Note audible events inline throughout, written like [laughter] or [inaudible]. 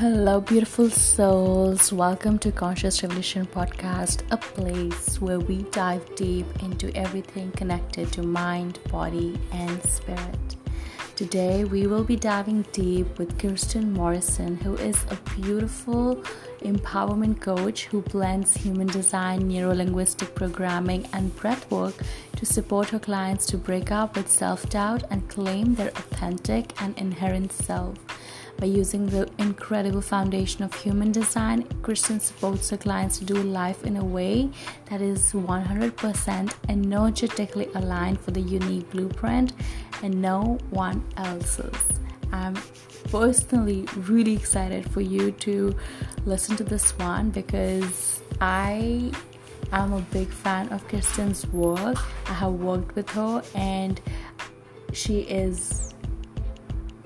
Hello, beautiful souls. Welcome to Conscious Revolution Podcast, a place where we dive deep into everything connected to mind, body, and spirit. Today, we will be diving deep with Kirsten Morrison, who is a beautiful empowerment coach who blends human design, neuro linguistic programming, and breathwork to support her clients to break up with self doubt and claim their authentic and inherent self. By using the incredible foundation of human design, Kirsten supports her clients to do life in a way that is 100% energetically aligned for the unique blueprint and no one else's. I'm personally really excited for you to listen to this one because I am a big fan of Kirsten's work. I have worked with her and she is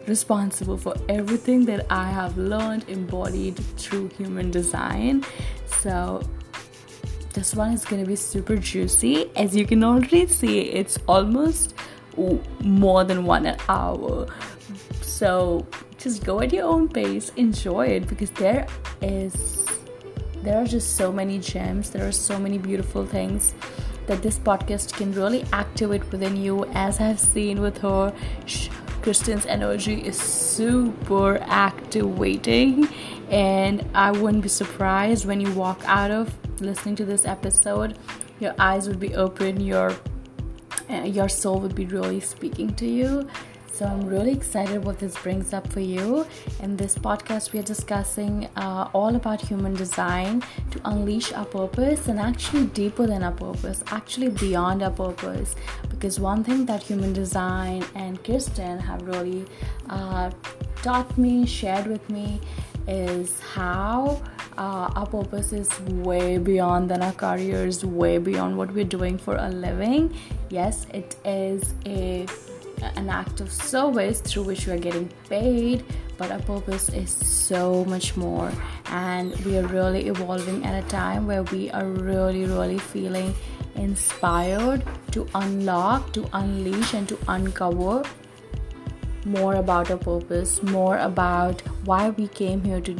responsible for everything that I have learned embodied through human design. So this one is going to be super juicy. As you can already see, it's almost more than one hour. So just go at your own pace, enjoy it because there is there are just so many gems, there are so many beautiful things that this podcast can really activate within you as I've seen with her Kirsten's energy is super activating, and I wouldn't be surprised when you walk out of listening to this episode, your eyes would be open, your uh, your soul would be really speaking to you. So I'm really excited what this brings up for you. In this podcast, we are discussing uh, all about human design to unleash our purpose and actually deeper than our purpose, actually beyond our purpose. Because one thing that human design and Kirsten have really uh, taught me, shared with me, is how uh, our purpose is way beyond than our careers, way beyond what we're doing for a living. Yes, it is a an act of service through which we are getting paid, but our purpose is so much more. And we are really evolving at a time where we are really, really feeling inspired to unlock, to unleash, and to uncover more about our purpose, more about why we came here to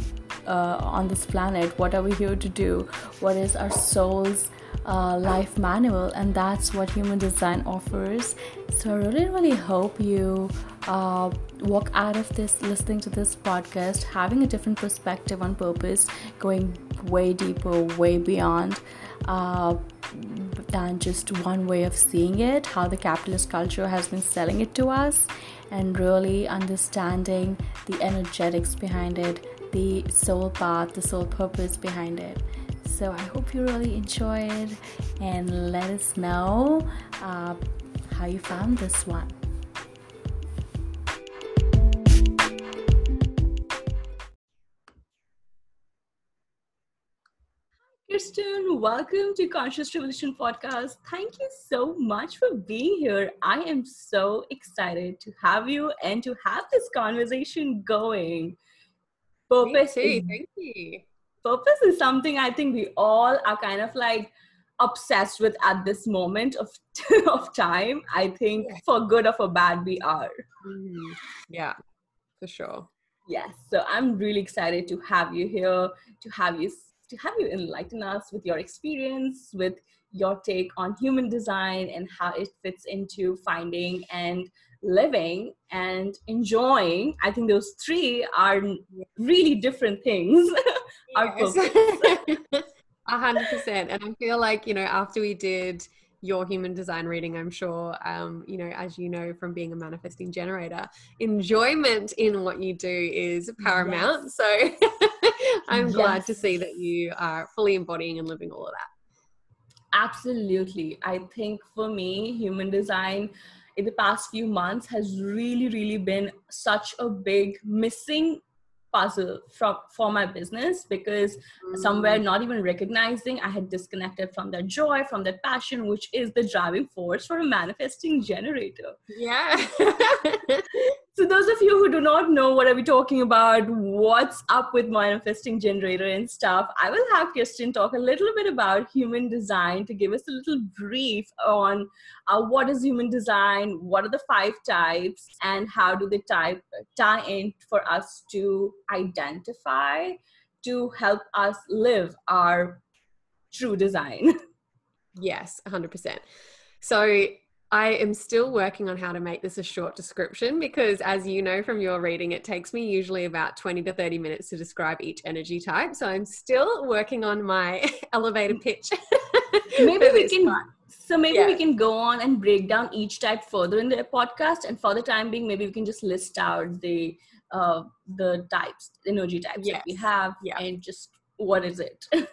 uh, on this planet, what are we here to do, what is our soul's uh, life manual, and that's what human design offers. So, I really, really hope you uh, walk out of this listening to this podcast having a different perspective on purpose, going way deeper, way beyond. Uh, than just one way of seeing it, how the capitalist culture has been selling it to us, and really understanding the energetics behind it, the soul path, the soul purpose behind it. So I hope you really enjoyed and let us know uh, how you found this one. Kirsten, welcome to Conscious Revolution Podcast. Thank you so much for being here. I am so excited to have you and to have this conversation going. Purpose is, Thank you purpose is something I think we all are kind of like obsessed with at this moment of [laughs] of time. I think yeah. for good or for bad, we are. Mm-hmm. Yeah, for sure. Yes. So I'm really excited to have you here, to have you to have you enlighten us with your experience, with your take on human design and how it fits into finding and living and enjoying i think those three are really different things. [laughs] [laughs] A hundred percent. And i feel like you know after we did your human design reading i'm sure um, you know as you know from being a manifesting generator enjoyment in what you do is paramount. Yes. so [laughs] i'm yes. glad to see that you are fully embodying and living all of that. Absolutely. I think for me human design in the past few months has really really been such a big missing puzzle from for my business because mm. somewhere not even recognizing i had disconnected from that joy from that passion which is the driving force for a manifesting generator yeah [laughs] so those of you who do not know what are we talking about what's up with manifesting generator and stuff i will have kirsten talk a little bit about human design to give us a little brief on uh, what is human design what are the five types and how do they type tie in for us to identify to help us live our true design. [laughs] Yes 100% so I am still working on how to make this a short description because, as you know from your reading, it takes me usually about 20 to 30 minutes to describe each energy type. So I'm still working on my [laughs] elevator pitch. [laughs] maybe we can. Part. So maybe yeah. we can go on and break down each type further in the podcast. And for the time being, maybe we can just list out the uh, the types, energy types yes. that we have, yeah. and just what is it. [laughs]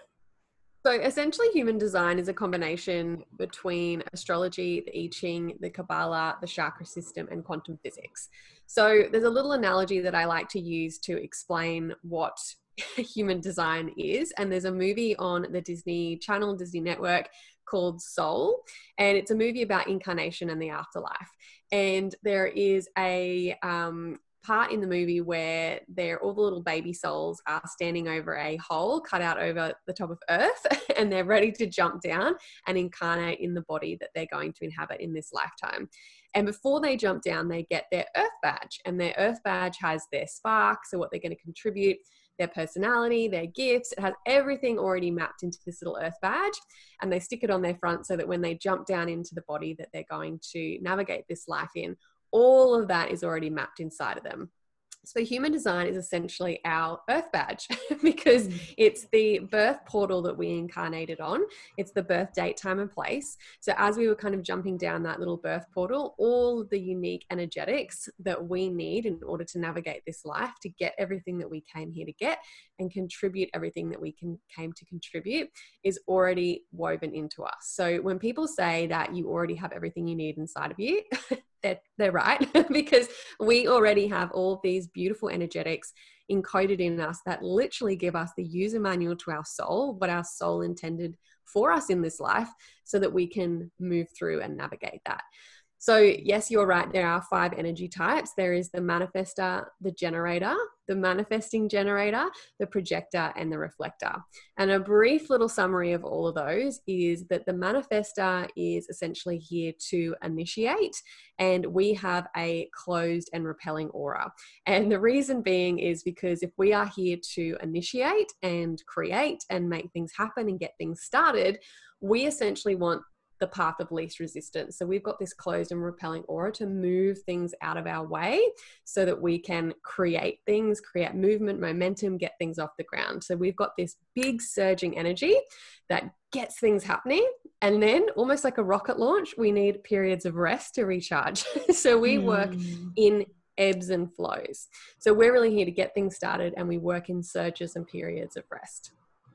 So essentially, human design is a combination between astrology, the I Ching, the Kabbalah, the chakra system, and quantum physics. So there's a little analogy that I like to use to explain what [laughs] human design is. And there's a movie on the Disney Channel, Disney Network called Soul. And it's a movie about incarnation and the afterlife. And there is a um, part in the movie where they're all the little baby souls are standing over a hole cut out over the top of earth [laughs] and they're ready to jump down and incarnate in the body that they're going to inhabit in this lifetime. And before they jump down they get their earth badge and their earth badge has their spark so what they're going to contribute their personality their gifts it has everything already mapped into this little earth badge and they stick it on their front so that when they jump down into the body that they're going to navigate this life in all of that is already mapped inside of them. So, human design is essentially our earth badge [laughs] because it's the birth portal that we incarnated on. It's the birth date, time, and place. So, as we were kind of jumping down that little birth portal, all the unique energetics that we need in order to navigate this life to get everything that we came here to get and contribute everything that we can came to contribute is already woven into us. So, when people say that you already have everything you need inside of you, [laughs] they're, they're right [laughs] because we already have all these beautiful energetics encoded in us that literally give us the user manual to our soul, what our soul intended for us in this life, so that we can move through and navigate that. So, yes, you're right. There are five energy types there is the manifester, the generator, the manifesting generator, the projector, and the reflector. And a brief little summary of all of those is that the manifester is essentially here to initiate, and we have a closed and repelling aura. And the reason being is because if we are here to initiate and create and make things happen and get things started, we essentially want the path of least resistance. So we've got this closed and repelling aura to move things out of our way so that we can create things, create movement, momentum, get things off the ground. So we've got this big surging energy that gets things happening. And then, almost like a rocket launch, we need periods of rest to recharge. [laughs] so we mm. work in ebbs and flows. So we're really here to get things started and we work in surges and periods of rest.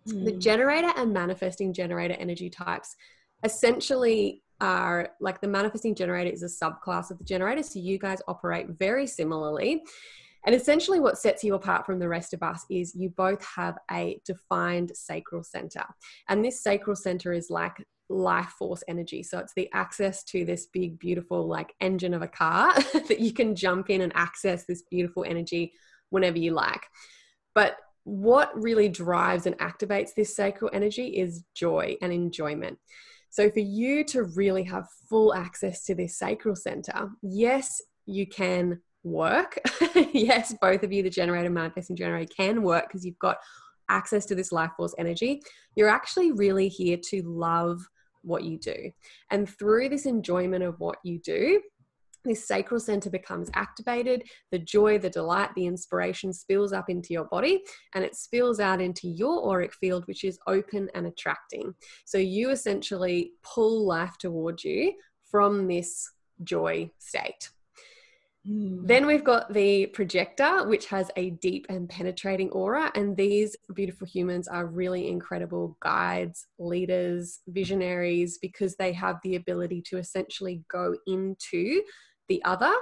Mm. The generator and manifesting generator energy types essentially are like the manifesting generator is a subclass of the generator. So you guys operate very similarly. And essentially, what sets you apart from the rest of us is you both have a defined sacral center. And this sacral center is like life force energy. So it's the access to this big, beautiful, like engine of a car [laughs] that you can jump in and access this beautiful energy whenever you like. But what really drives and activates this sacral energy is joy and enjoyment. So, for you to really have full access to this sacral center, yes, you can work. [laughs] yes, both of you, the generator, manifesting generator, can work because you've got access to this life force energy. You're actually really here to love what you do. And through this enjoyment of what you do, this sacral center becomes activated. The joy, the delight, the inspiration spills up into your body and it spills out into your auric field, which is open and attracting. So you essentially pull life towards you from this joy state. Hmm. Then we've got the projector, which has a deep and penetrating aura. And these beautiful humans are really incredible guides, leaders, visionaries, because they have the ability to essentially go into the other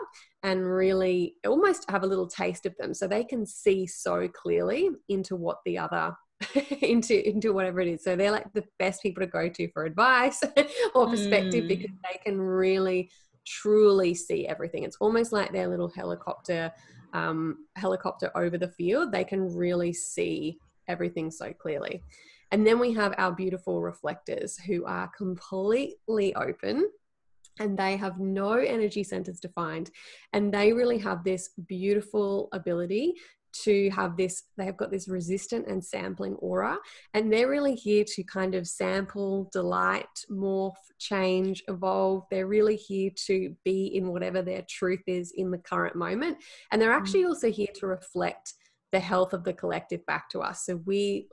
and really almost have a little taste of them so they can see so clearly into what the other [laughs] into into whatever it is so they're like the best people to go to for advice [laughs] or perspective mm. because they can really truly see everything. It's almost like their little helicopter um, helicopter over the field. They can really see everything so clearly. And then we have our beautiful reflectors who are completely open and they have no energy centers defined. And they really have this beautiful ability to have this they have got this resistant and sampling aura and they're really here to kind of sample delight morph change evolve they're really here to be in whatever their truth is in the current moment and they're actually mm. also here to reflect the health of the collective back to us so we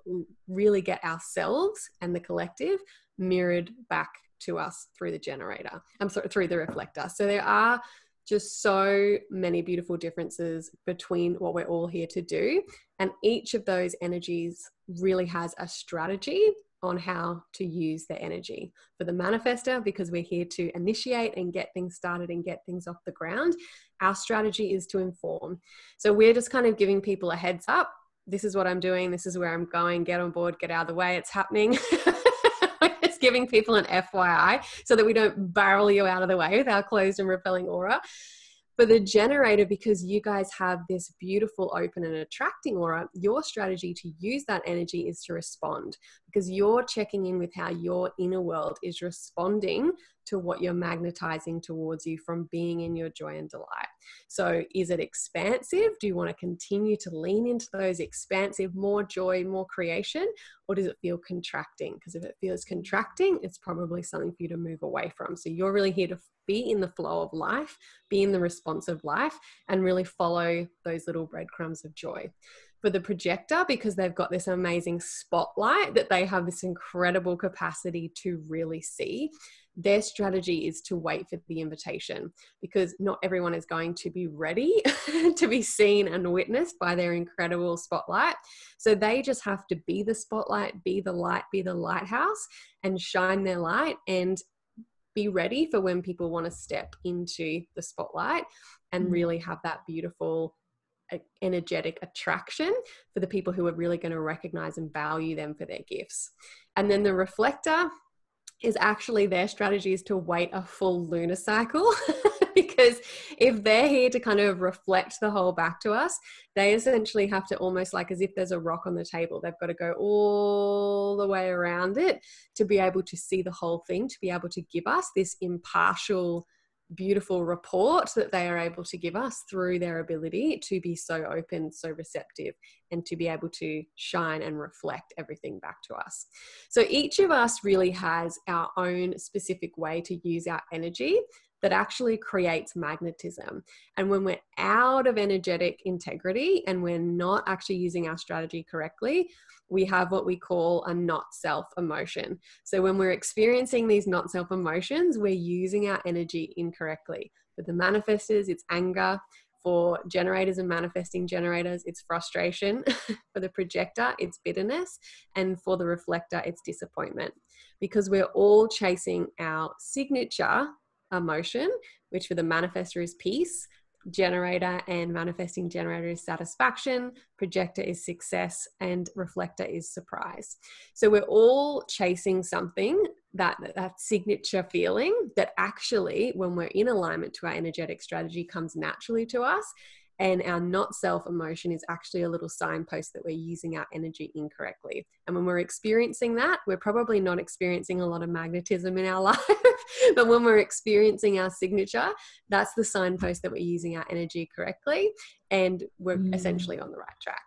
really get ourselves and the collective mirrored back to us through the generator i'm sorry through the reflector so there are just so many beautiful differences between what we're all here to do. And each of those energies really has a strategy on how to use their energy. For the manifester, because we're here to initiate and get things started and get things off the ground, our strategy is to inform. So we're just kind of giving people a heads up. This is what I'm doing. This is where I'm going. Get on board, get out of the way. It's happening. [laughs] giving people an FYI so that we don't barrel you out of the way with our closed and repelling aura. For the generator, because you guys have this beautiful, open, and attracting aura, your strategy to use that energy is to respond because you're checking in with how your inner world is responding to what you're magnetizing towards you from being in your joy and delight. So, is it expansive? Do you want to continue to lean into those expansive, more joy, more creation? Or does it feel contracting? Because if it feels contracting, it's probably something for you to move away from. So, you're really here to be in the flow of life, be in the response of life, and really follow those little breadcrumbs of joy for the projector because they've got this amazing spotlight that they have this incredible capacity to really see. Their strategy is to wait for the invitation because not everyone is going to be ready [laughs] to be seen and witnessed by their incredible spotlight. So they just have to be the spotlight, be the light, be the lighthouse, and shine their light and be ready for when people want to step into the spotlight and mm. really have that beautiful energetic attraction for the people who are really going to recognize and value them for their gifts. And then the reflector is actually their strategy is to wait a full lunar cycle [laughs] because if they're here to kind of reflect the whole back to us, they essentially have to almost like as if there's a rock on the table, they've got to go all the way around it to be able to see the whole thing, to be able to give us this impartial beautiful report that they are able to give us through their ability to be so open, so receptive, and to be able to shine and reflect everything back to us. So each of us really has our own specific way to use our energy that actually creates magnetism. And when we're out of energetic integrity and we're not actually using our strategy correctly, we have what we call a not self emotion. So when we're experiencing these not self emotions, we're using our energy incorrectly. For the manifestors, it's anger. For generators and manifesting generators, it's frustration. [laughs] for the projector, it's bitterness. And for the reflector, it's disappointment. Because we're all chasing our signature emotion, which for the manifestor is peace, generator and manifesting generator is satisfaction, projector is success, and reflector is surprise. So we're all chasing something that that signature feeling that actually when we're in alignment to our energetic strategy comes naturally to us and our not self emotion is actually a little signpost that we're using our energy incorrectly. And when we're experiencing that, we're probably not experiencing a lot of magnetism in our [laughs] life. but when we're experiencing our signature, that's the signpost that we're using our energy correctly and we're mm. essentially on the right track.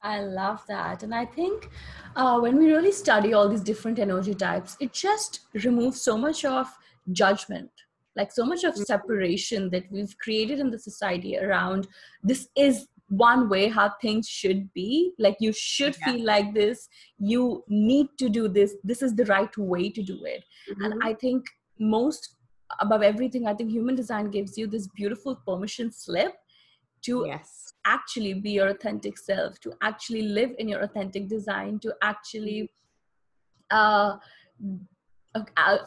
I love that. And I think uh, when we really study all these different energy types, it just removes so much of judgment like so much of mm-hmm. separation that we've created in the society around this is one way how things should be like you should yeah. feel like this you need to do this this is the right way to do it mm-hmm. and i think most above everything i think human design gives you this beautiful permission slip to yes. actually be your authentic self to actually live in your authentic design to actually mm-hmm. uh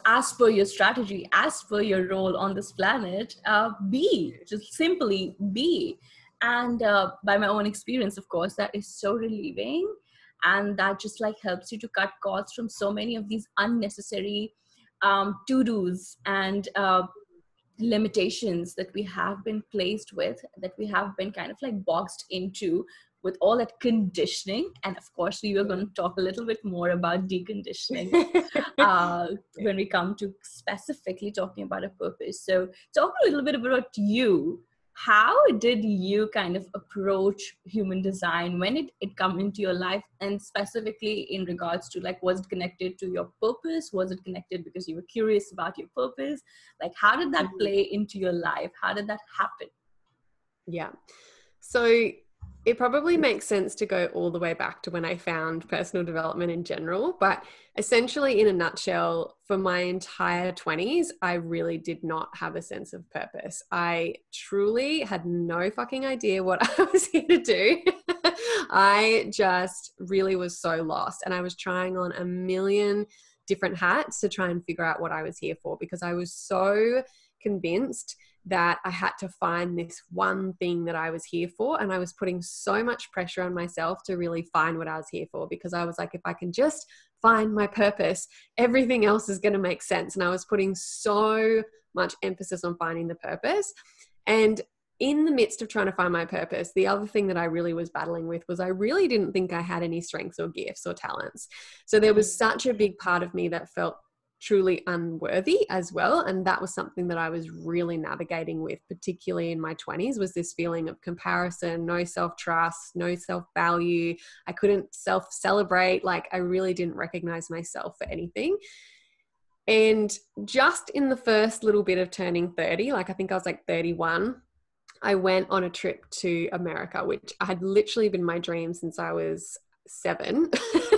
as per your strategy, as per your role on this planet, uh, be just simply be. And uh, by my own experience, of course, that is so relieving, and that just like helps you to cut costs from so many of these unnecessary um, to dos and uh, limitations that we have been placed with that we have been kind of like boxed into with all that conditioning and of course we were going to talk a little bit more about deconditioning [laughs] uh, when we come to specifically talking about a purpose. So talk a little bit about you. How did you kind of approach human design? When it, it come into your life? And specifically in regards to like was it connected to your purpose? Was it connected because you were curious about your purpose? Like how did that mm-hmm. play into your life? How did that happen? Yeah. So it probably makes sense to go all the way back to when I found personal development in general. But essentially, in a nutshell, for my entire 20s, I really did not have a sense of purpose. I truly had no fucking idea what [laughs] I was here to do. I just really was so lost. And I was trying on a million different hats to try and figure out what I was here for because I was so convinced that I had to find this one thing that I was here for. And I was putting so much pressure on myself to really find what I was here for because I was like, if I can just find my purpose, everything else is going to make sense. And I was putting so much emphasis on finding the purpose. And in the midst of trying to find my purpose, the other thing that I really was battling with was I really didn't think I had any strengths or gifts or talents. So there was mm. such a big part of me that felt truly unworthy as well and that was something that i was really navigating with particularly in my 20s was this feeling of comparison no self-trust no self-value. I couldn't self-celebrate like i really didn't recognize myself for anything. And just in the first little bit of turning 30 like i think i was like 31 i went on a trip to america which i had literally been my dream since i was seven [laughs]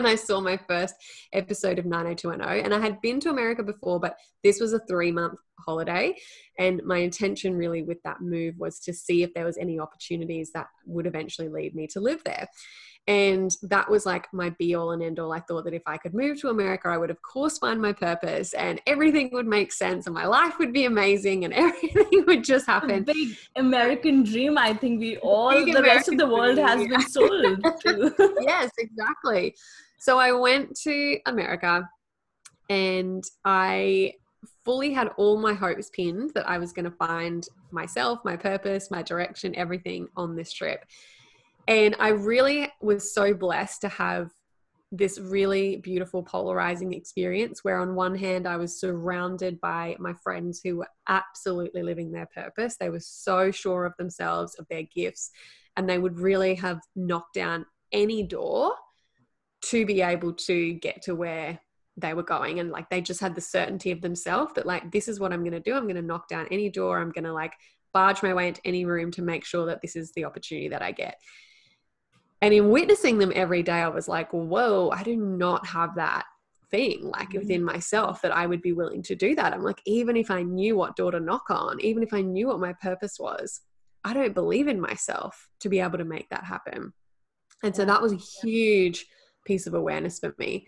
and I saw my first episode of 90210. And I had been to America before, but this was a three month holiday. And my intention really with that move was to see if there was any opportunities that would eventually lead me to live there. And that was like my be all and end all. I thought that if I could move to America, I would, of course, find my purpose and everything would make sense and my life would be amazing and [laughs] everything would just happen. A big American dream. I think we all, the rest of the world dream, has been sold to. [laughs] yes, exactly. So I went to America and I fully had all my hopes pinned that I was going to find myself, my purpose, my direction, everything on this trip. And I really was so blessed to have this really beautiful polarizing experience where on one hand I was surrounded by my friends who were absolutely living their purpose. They were so sure of themselves, of their gifts, and they would really have knocked down any door to be able to get to where they were going and like they just had the certainty of themselves that like this is what I'm going to do. I'm going to knock down any door. I'm going to like barge my way into any room to make sure that this is the opportunity that I get. And in witnessing them every day I was like whoa I do not have that thing like mm-hmm. within myself that I would be willing to do that. I'm like even if I knew what door to knock on even if I knew what my purpose was I don't believe in myself to be able to make that happen. And so that was a huge piece of awareness for me.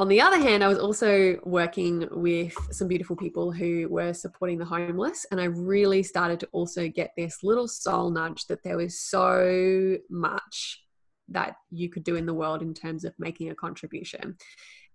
On the other hand, I was also working with some beautiful people who were supporting the homeless, and I really started to also get this little soul nudge that there was so much that you could do in the world in terms of making a contribution.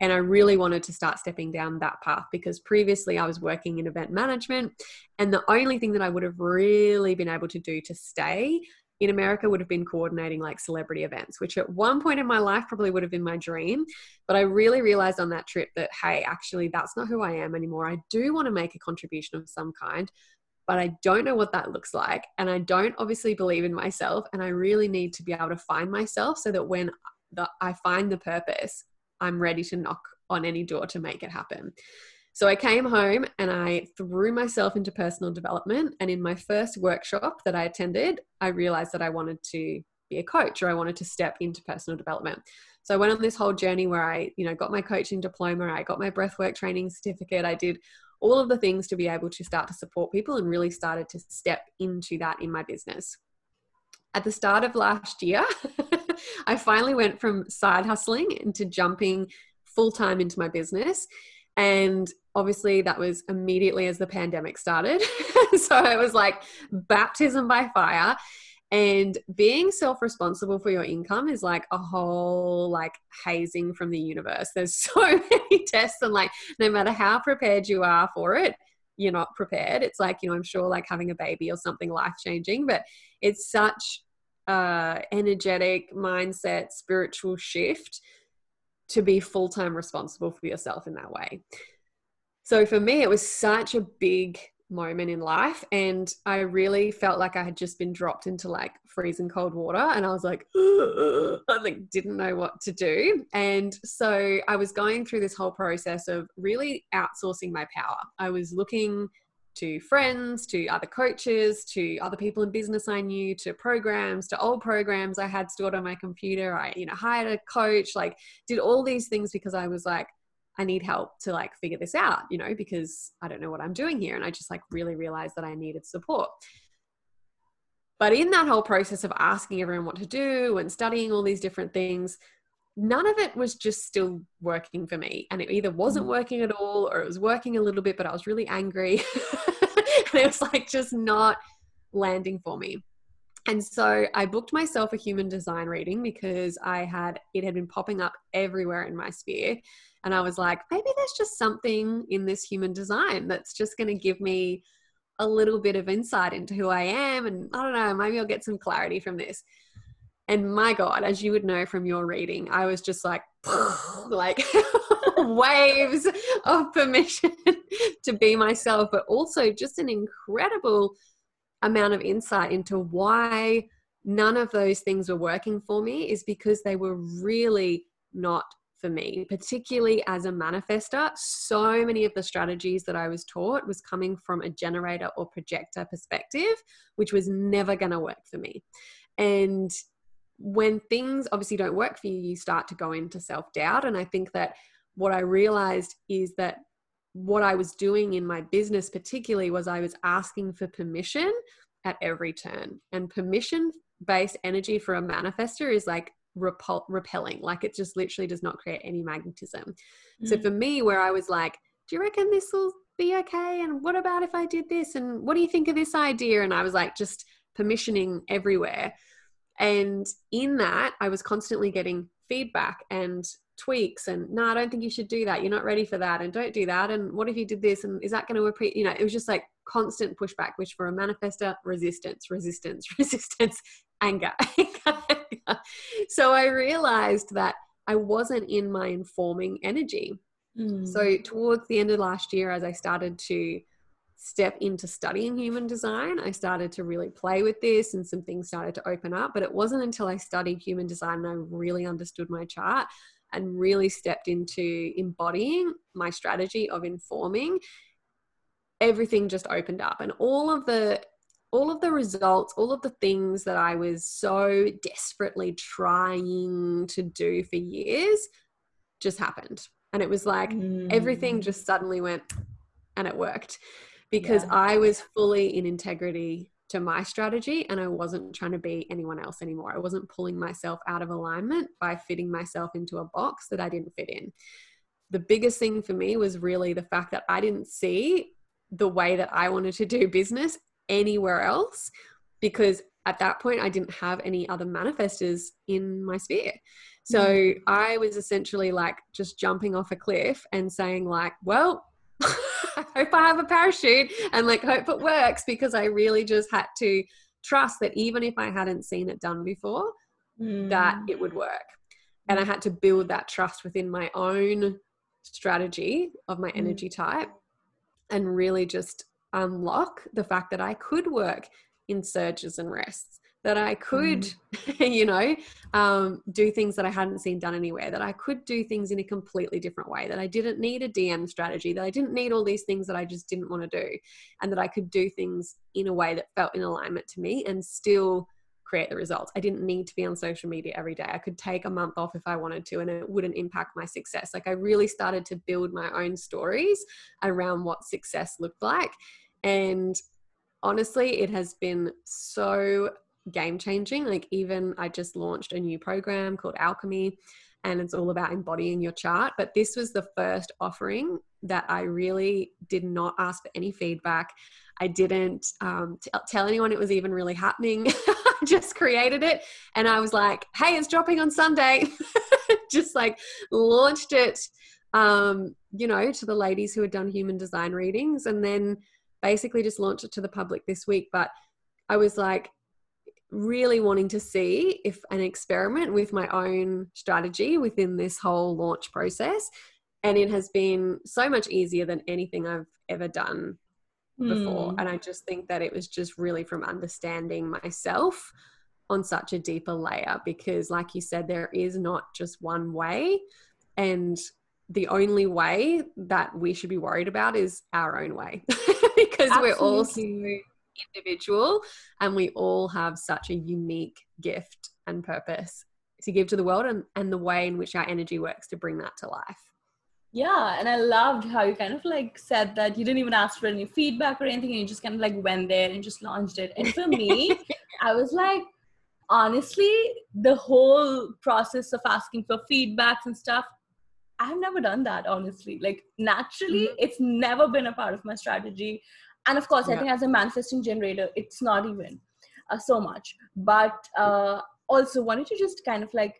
And I really wanted to start stepping down that path because previously I was working in event management, and the only thing that I would have really been able to do to stay in America would have been coordinating like celebrity events, which at one point in my life probably would have been my dream. But I really realized on that trip that, hey, actually, that's not who I am anymore. I do want to make a contribution of some kind, but I don't know what that looks like. And I don't obviously believe in myself. And I really need to be able to find myself so that when I find the purpose, I'm ready to knock on any door to make it happen. So I came home and I threw myself into personal development. And in my first workshop that I attended, I realized that I wanted to be a coach or I wanted to step into personal development. So I went on this whole journey where I, you know, got my coaching diploma, I got my breathwork training certificate, I did all of the things to be able to start to support people and really started to step into that in my business. At the start of last year, [laughs] I finally went from side hustling into jumping full time into my business. And obviously that was immediately as the pandemic started. [laughs] so it was like baptism by fire. And being self responsible for your income is like a whole like hazing from the universe. There's [laughs] so many tests, and like no matter how prepared you are for it, you're not prepared. It's like, you know, I'm sure like having a baby or something life changing, but it's such uh energetic mindset, spiritual shift to be full time responsible for yourself in that way. So for me, it was such a big moment in life and i really felt like i had just been dropped into like freezing cold water and i was like [gasps] i like didn't know what to do. And so i was going through this whole process of really outsourcing my power. I was looking to friends to other coaches to other people in business i knew to programs to old programs i had stored on my computer. I you know hired a coach like did all these things because i was like I need help to like figure this out, you know, because I don't know what I'm doing here. And I just like really realized that I needed support. But in that whole process of asking everyone what to do and studying all these different things, none of it was just still working for me. And it either wasn't mm. working at all or it was working a little bit, but I was really angry. [laughs] and it was like just not landing for me. And so I booked myself a human design reading because I had it had been popping up everywhere in my sphere. And I was like, maybe there's just something in this human design that's just going to give me a little bit of insight into who I am. And I don't know, maybe I'll get some clarity from this. And my God, as you would know from your reading, I was just like, [laughs] like [laughs] waves of permission [laughs] to be myself, but also just an incredible amount of insight into why none of those things were working for me is because they were really not for me, particularly as a manifester. So many of the strategies that I was taught was coming from a generator or projector perspective, which was never going to work for me. And when things obviously don't work for you, you start to go into self doubt. And I think that what I realized is that what I was doing in my business, particularly, was I was asking for permission at every turn. And permission based energy for a manifester is like repel- repelling. Like it just literally does not create any magnetism. Mm-hmm. So mm. for me, where I was like, do you reckon this will be okay? And what about if I did this? And what do you think of this idea? And I was like, just permissioning everywhere. And in that, I was constantly getting feedback and tweaks and no, I don't think you should do that. You're not ready for that. And don't do that. And what if you did this? And is that going to repeat? You know, it was just like constant pushback, which for a manifester, resistance, resistance, [laughs] resistance, anger. [laughs] so I realized that I wasn't in my informing energy. Mm. So towards the end of last year, as I started to step into studying human design, I started to really play with this and some things started to open up. But it wasn't until I studied human design and I really understood my chart and really stepped into embodying my strategy of informing everything just opened up and all of the all of the results all of the things that i was so desperately trying to do for years just happened and it was like mm. everything just suddenly went and it worked because yeah. i was fully in integrity to my strategy and I wasn't trying to be anyone else anymore. I wasn't pulling myself out of alignment by fitting myself into a box that I didn't fit in. The biggest thing for me was really the fact that I didn't see the way that I wanted to do business anywhere else because at that point I didn't have any other manifestors in my sphere. So mm. I was essentially like just jumping off a cliff and saying like, well, [laughs] I hope I have a parachute and like hope it works because I really just had to trust that even if I hadn't seen it done before, mm. that it would work. And I had to build that trust within my own strategy of my mm. energy type and really just unlock the fact that I could work in surges and rests that I could, mm. [laughs] you know, um, do things that I hadn't seen done anywhere, that I could do things in a completely different way, that I didn't need a DM strategy, that I didn't need all these things that I just didn't want to do, and that I could do things in a way that felt in alignment to me and still create the results. I didn't need to be on social media every day. I could take a month off if I wanted to and it wouldn't impact my success. Like I really started to build my own stories around what success looked like. And honestly, it has been so game changing. Like, even I just launched a new program called Alchemy, and it's all about embodying your chart. But this was the first offering that I really did not ask for any feedback. I didn't um, t- tell anyone it was even really happening. [laughs] I just created it and I was like, hey, it's dropping on Sunday. [laughs] just like launched it um, you know, to the ladies who had done human design readings and then basically just launched it to the public this week. But I was like, really wanting to see if an experiment with my own strategy within this whole launch process. And it has been so much easier than anything I've ever done before. Mm. And I just think that it was just really from understanding myself on such a deeper layer because, like you said, there is not just one way. And the only way that we should be worried about is our own way [laughs] [laughs] because we're all so individual and we all have such a unique gift and purpose to give to the world and, and the way in which our energy works to bring that to life. Yeah, and I loved how you kind of like said that you didn't even ask for any feedback or anything, and you just kind of like went there and just launched it. And for me, [laughs] I was like, honestly, the whole process of asking for feedbacks and stuff, I've never done that, honestly. Like, naturally, mm-hmm. it's never been a part of my strategy and of course yeah. i think as a manifesting generator it's not even uh, so much but uh, also wanted to just kind of like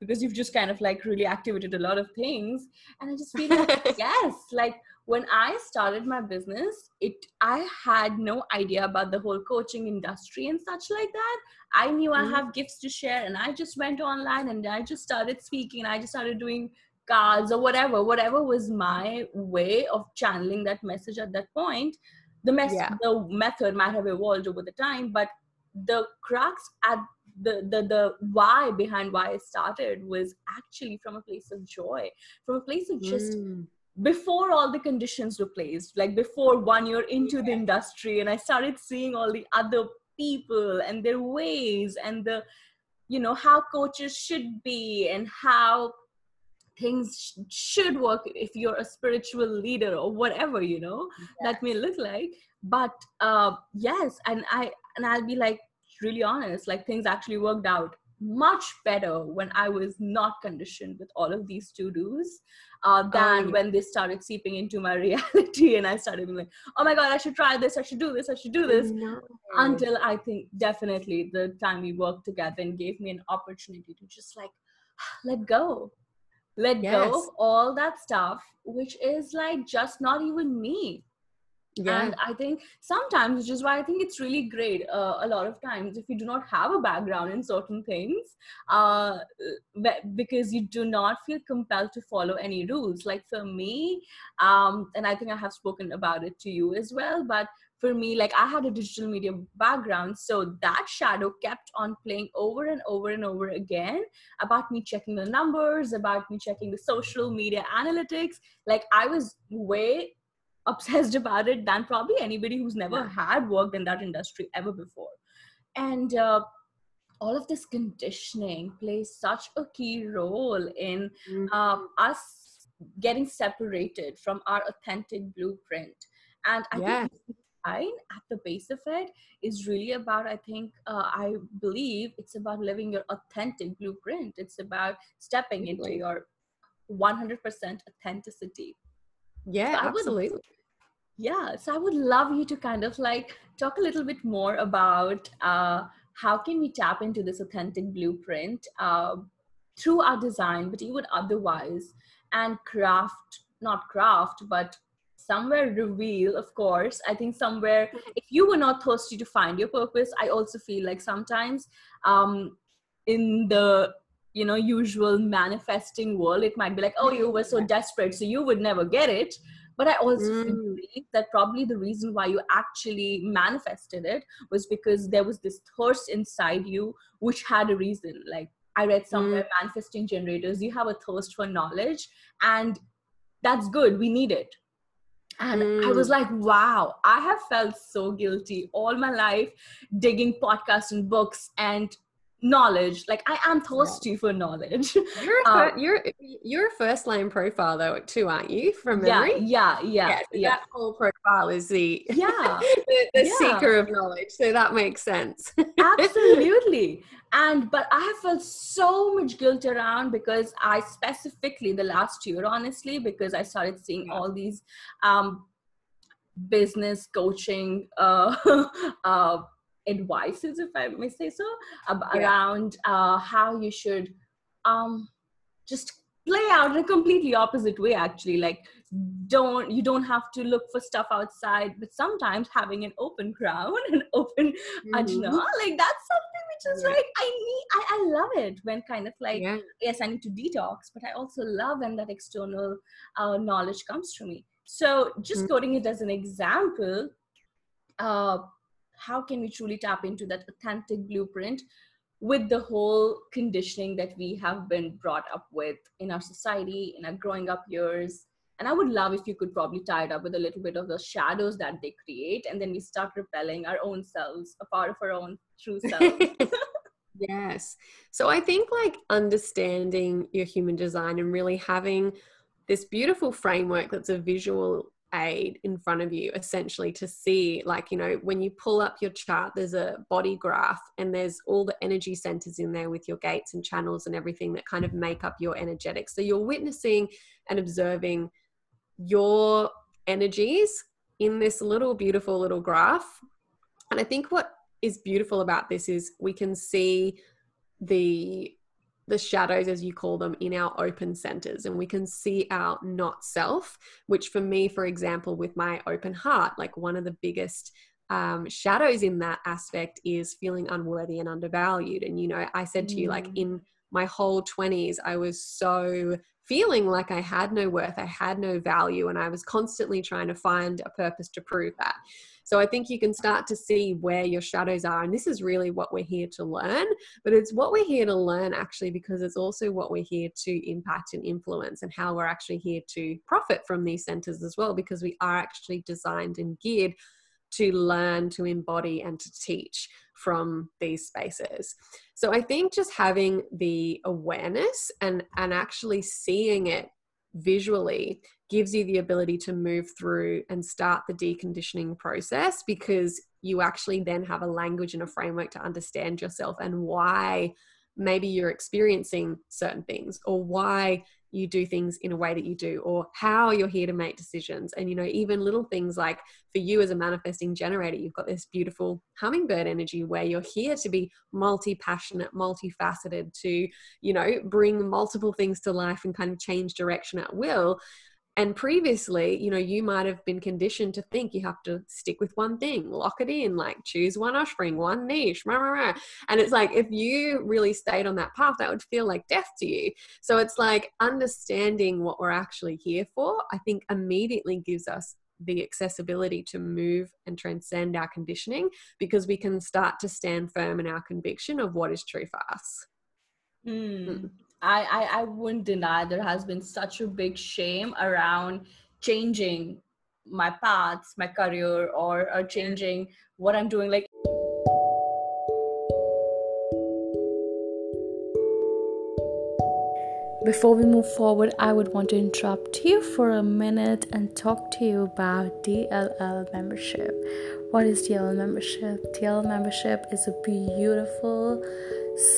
because you've just kind of like really activated a lot of things and i just feel like [laughs] yes like when i started my business it i had no idea about the whole coaching industry and such like that i knew mm-hmm. i have gifts to share and i just went online and i just started speaking and i just started doing cards or whatever whatever was my way of channeling that message at that point the mess yeah. the method might have evolved over the time but the crux at the, the the why behind why it started was actually from a place of joy from a place of just mm. before all the conditions were placed like before one year into yeah. the industry and i started seeing all the other people and their ways and the you know how coaches should be and how things sh- should work if you're a spiritual leader or whatever you know yeah. that may look like but uh, yes and i and i'll be like really honest like things actually worked out much better when i was not conditioned with all of these to do's uh, than oh, when they started seeping into my [laughs] reality and i started being like oh my god i should try this i should do this i should do this no. until i think definitely the time we worked together and gave me an opportunity to just like [sighs] let go let yes. go of all that stuff which is like just not even me yeah. and i think sometimes which is why i think it's really great uh, a lot of times if you do not have a background in certain things uh, because you do not feel compelled to follow any rules like for me um, and i think i have spoken about it to you as well but for me like i had a digital media background so that shadow kept on playing over and over and over again about me checking the numbers about me checking the social media analytics like i was way obsessed [laughs] about it than probably anybody who's never yeah. had worked in that industry ever before and uh, all of this conditioning plays such a key role in mm-hmm. uh, us getting separated from our authentic blueprint and i yeah. think at the base of it is really about i think uh, i believe it's about living your authentic blueprint. It's about stepping into your 100% authenticity. Yeah so absolutely. Would, yeah so i would love you to kind of like talk a little bit more about uh, how can we tap into this authentic blueprint uh, through our design but even otherwise and craft not craft but somewhere reveal of course. I think somewhere [laughs] if you were not thirsty to find your purpose i also feel like sometimes um in the you know usual manifesting world it might be like oh you were so desperate so you would never get it. But i also mm. believe that probably the reason why you actually manifested it was because there was this thirst inside you which had a reason. Like i read somewhere mm. manifesting generators you have a thirst for knowledge and that's good we need it and mm. I was mm. like, wow, I have felt so guilty all my life digging podcasts and books and knowledge. Like I am thirsty for knowledge. You're [laughs] um, you're you're a first line profile though too, aren't you? From memory? Yeah, yeah, yeah. yeah, so yeah. That whole profile is the yeah the, [laughs] the yeah. seeker of knowledge. So that makes sense. [laughs] Absolutely. And but I have felt so much guilt around because I specifically the last year, honestly, because I started seeing all these um business coaching [laughs] uh, uh advices, if I may say so, ab- yeah. around uh, how you should um, just play out in a completely opposite way actually like don't you don't have to look for stuff outside but sometimes having an open [laughs] crown and open mm-hmm. ajna like that's something is like i need I, I love it when kind of like yeah. yes i need to detox but i also love when that external uh, knowledge comes to me so just mm-hmm. quoting it as an example uh, how can we truly tap into that authentic blueprint with the whole conditioning that we have been brought up with in our society in our growing up years and i would love if you could probably tie it up with a little bit of the shadows that they create and then we start repelling our own selves a part of our own true [laughs] self. Yes. So i think like understanding your human design and really having this beautiful framework that's a visual aid in front of you essentially to see like you know when you pull up your chart there's a body graph and there's all the energy centers in there with your gates and channels and everything that kind of make up your energetics so you're witnessing and observing your energies in this little beautiful little graph. And i think what is beautiful about this is we can see the the shadows, as you call them, in our open centers. And we can see our not self, which for me, for example, with my open heart, like one of the biggest um, shadows in that aspect is feeling unworthy and undervalued. And, you know, I said to you, like mm. in my whole 20s, I was so feeling like I had no worth, I had no value, and I was constantly trying to find a purpose to prove that. So I think you can start to see where your shadows are. And this is really what we're here to learn, but it's what we're here to learn actually because it's also what we're here to impact and influence and how we're actually here to profit from these centers as well because we are actually designed and geared to learn, to embody, and to teach from these spaces. So I think just having the awareness and and actually seeing it visually gives you the ability to move through and start the deconditioning process because you actually then have a language and a framework to understand yourself and why maybe you're experiencing certain things or why you do things in a way that you do or how you're here to make decisions. And you know even little things like for you as a manifesting generator you've got this beautiful hummingbird energy where you're here to be multi-passionate multifaceted to you know bring multiple things to life and kind of change direction at will and previously you know you might have been conditioned to think you have to stick with one thing lock it in like choose one offspring one niche rah, rah, rah. and it's like if you really stayed on that path that would feel like death to you so it's like understanding what we're actually here for i think immediately gives us the accessibility to move and transcend our conditioning because we can start to stand firm in our conviction of what is true for us mm. Mm. I, I I wouldn't deny there has been such a big shame around changing my paths, my career, or, or changing what I'm doing. Like Before we move forward, I would want to interrupt you for a minute and talk to you about DLL membership. What is DLL membership? DLL membership is a beautiful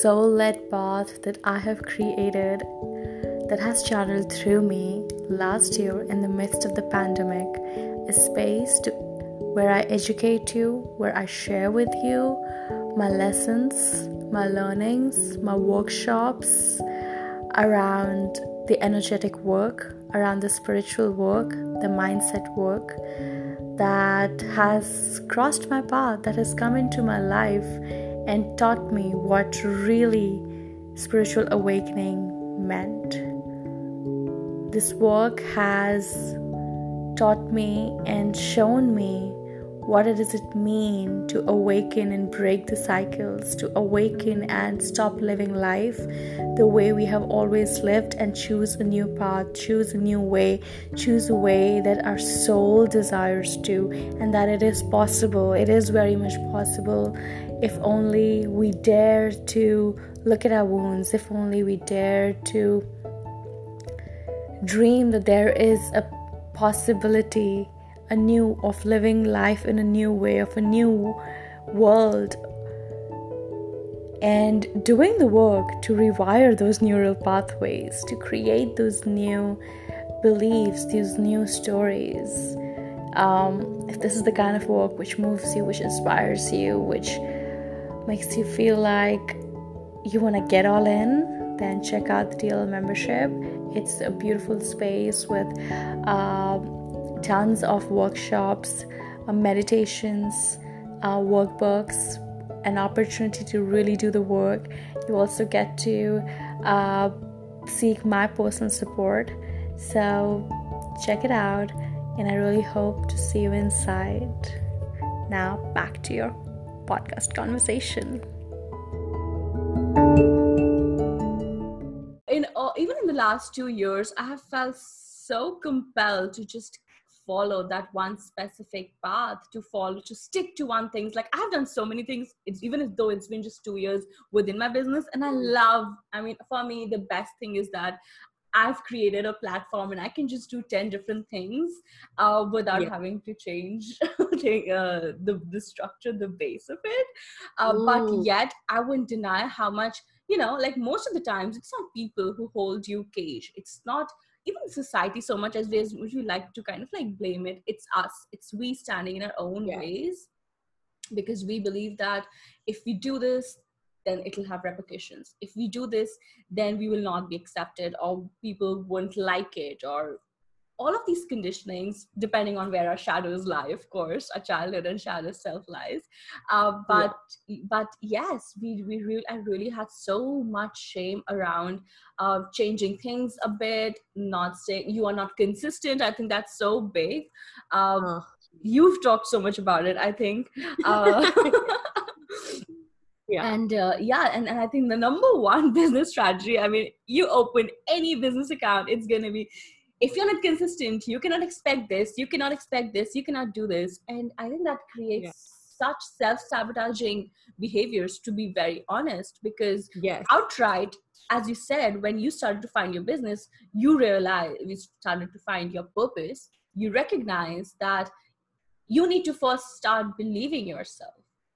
soul led path that I have created that has channeled through me last year in the midst of the pandemic. A space to, where I educate you, where I share with you my lessons, my learnings, my workshops around the energetic work, around the spiritual work, the mindset work that has crossed my path, that has come into my life and taught me what really spiritual awakening meant. This work has taught me and shown me what does it mean to awaken and break the cycles, to awaken and stop living life the way we have always lived and choose a new path, choose a new way, choose a way that our soul desires to, and that it is possible. It is very much possible if only we dare to look at our wounds, if only we dare to dream that there is a possibility anew of living life in a new way, of a new world, and doing the work to rewire those neural pathways, to create those new beliefs, these new stories. Um, if this is the kind of work which moves you, which inspires you, which makes you feel like you want to get all in, then check out the DLO membership. It's a beautiful space with uh, tons of workshops, uh, meditations, uh, workbooks, an opportunity to really do the work. You also get to uh, seek my personal support. So check it out, and I really hope to see you inside. Now, back to your podcast conversation. In uh, even in the last two years, I have felt so compelled to just follow that one specific path to follow to stick to one thing like i've done so many things it's even though it's been just two years within my business and i love i mean for me the best thing is that I've created a platform and I can just do 10 different things uh, without yeah. having to change [laughs] uh, the, the structure, the base of it. Uh, but yet, I wouldn't deny how much, you know, like most of the times, it's not people who hold you cage. It's not even society so much as we, as we like to kind of like blame it. It's us, it's we standing in our own yeah. ways because we believe that if we do this then it'll have repercussions if we do this then we will not be accepted or people won't like it or all of these conditionings depending on where our shadows lie of course our childhood and shadow self lies uh, but yeah. but yes we we really i really had so much shame around uh, changing things a bit not saying you are not consistent i think that's so big um, oh. you've talked so much about it i think [laughs] uh, [laughs] yeah and uh, yeah and, and i think the number one [laughs] business strategy i mean you open any business account it's going to be if you're not consistent you cannot expect this you cannot expect this you cannot do this and i think that creates yeah. such self-sabotaging behaviors to be very honest because yes outright as you said when you started to find your business you realize you started to find your purpose you recognize that you need to first start believing yourself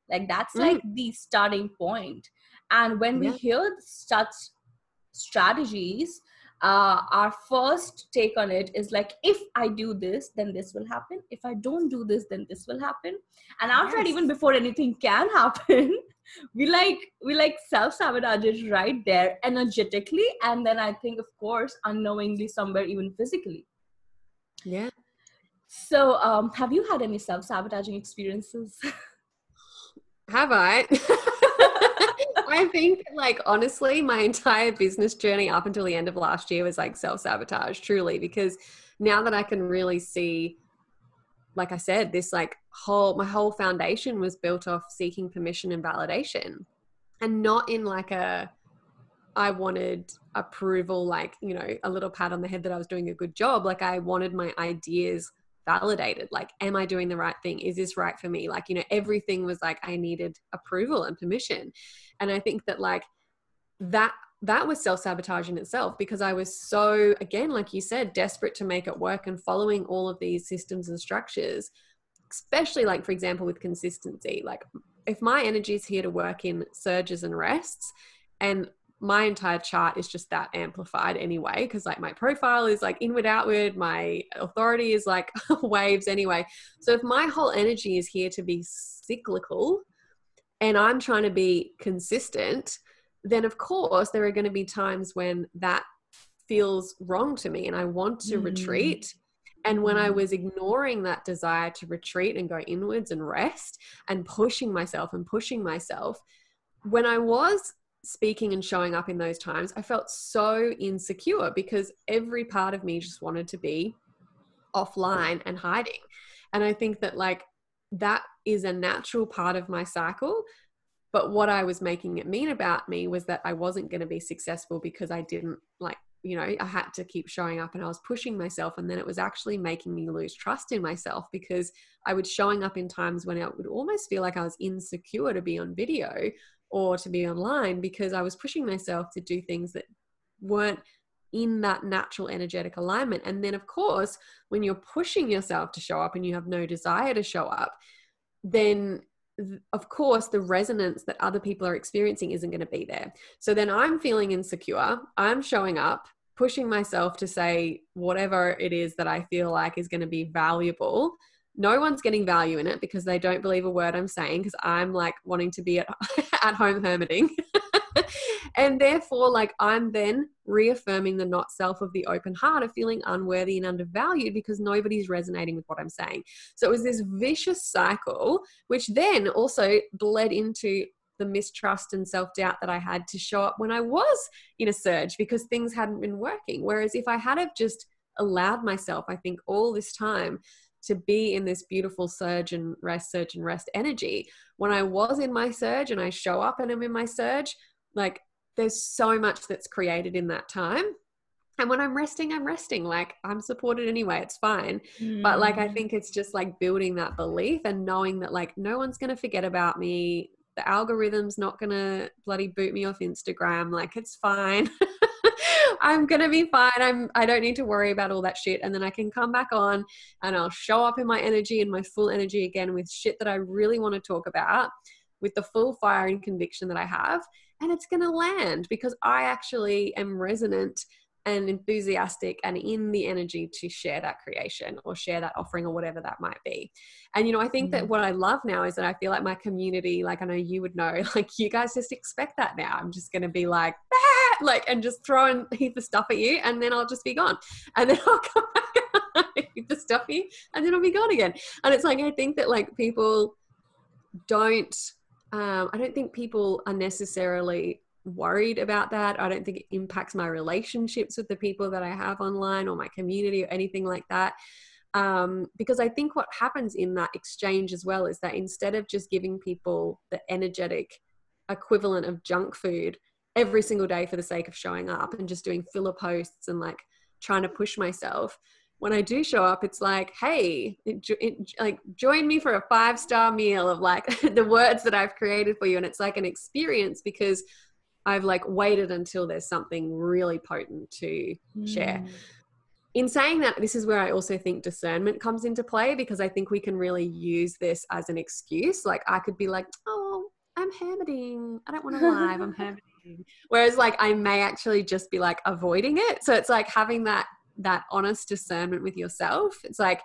like that's mm. like the starting point and when yeah. we hear such strategies uh, our first take on it is like if i do this then this will happen. If i don't do this then this will happen. And outright yes. even before anything can [laughs] happen we like we like self-sabotage it right there energetically and then i think of course unknowingly somewhere even physically. Yeah. So um have you had any self-sabotaging experiences? [laughs] Have I? [laughs] I think, like, honestly, my entire business journey up until the end of last year was like self sabotage, truly, because now that I can really see, like I said, this like whole, my whole foundation was built off seeking permission and validation and not in like a, I wanted approval, like, you know, a little pat on the head that I was doing a good job. Like, I wanted my ideas validated like am i doing the right thing? Is this right for me? Like you know everything was like i needed approval and permission. And i think that like that that was self-sabotage in itself because i was so again like you said desperate to make it work and following all of these systems and structures especially like for example with consistency. Like if my energy is here to work in surges and rests and my entire chart is just that amplified anyway because like my profile is like inward outward my authority is like [laughs] waves anyway so if my whole energy is here to be cyclical and i'm trying to be consistent then of course there are going to be times when that feels wrong to me and i want to mm. retreat and when I mm. was ignoring that desire to retreat and go inwards and rest and pushing myself and pushing myself, when I was speaking and showing up in those times, I felt so insecure because every part of me just wanted to be offline and hiding. And I think that, like, that is a natural part of my cycle. But what I was making it mean about me was that I wasn't going to be successful because I didn't, like, you know, I had to keep showing up and I was pushing myself. And then it was actually making me lose trust in myself because I was showing up in times when it would almost feel like I was insecure to be on video or to be online because I was pushing myself to do things that weren't in that natural energetic alignment. And then, of course, when you're pushing yourself to show up and you have no desire to show up, then of course the resonance that other people are experiencing isn't going to be there. So then I'm feeling insecure. I'm showing up, pushing myself to say whatever it is that I feel like is going to be valuable no one's getting value in it because they don't believe a word I'm saying because I'm like wanting to be at, [laughs] at home hermiting. [laughs] and therefore, like, I'm then reaffirming the not self of the open heart of feeling unworthy and undervalued because nobody's resonating with what I'm saying. So it was this vicious cycle, which then also bled into the mistrust and self doubt that I had to show up when I was in a surge because things hadn't been working. Whereas if I had have just allowed myself, I think, all this time to be in this beautiful surge and rest, surge and rest energy, when I was in my surge and I show up and I'm in my surge, like there's so much that's created in that time. And when I'm resting, I'm resting. Like I'm supported anyway, it's fine. Mm. But like I mm. think it's just like building that belief and knowing that like no one's gonna forget about me the algorithm's not gonna bloody boot me off Instagram. Like it's fine. [laughs] I'm gonna be fine. I'm I don't need to worry about all that shit. And then I can come back on and I'll show up in my energy and my full energy again with shit that I really want to talk about with the full fire and conviction that I have. And it's gonna land because I actually am resonant and enthusiastic and in the energy to share that creation or share that offering or whatever that might be. And you know, I think mm-hmm. that what I love now is that I feel like my community, like I know you would know, [laughs] like you guys just expect that now. I'm just going to be like, ah! [laughs] like, and just throw a heap of stuff at you, and then I'll just be gone, and then [laughs] I'll come back the stuff you, and then I'll be gone again. And it's like I think that like people don't. Um, I don't think people are necessarily worried about that. I don't think it impacts my relationships with the people that I have online or my community or anything like that. Um, because I think what happens in that exchange as well is that instead of just giving people the energetic equivalent of junk food every single day for the sake of showing up and just doing filler posts and like trying to push myself, when I do show up, it's like, hey, it, it, like join me for a five star meal of like [laughs] the words that I've created for you. And it's like an experience because I've like waited until there's something really potent to mm. share. In saying that, this is where I also think discernment comes into play because I think we can really use this as an excuse. Like I could be like, oh, I'm hermiting. I don't want to [laughs] live. I'm hermiting. Whereas like I may actually just be like avoiding it. So it's like having that that honest discernment with yourself. It's like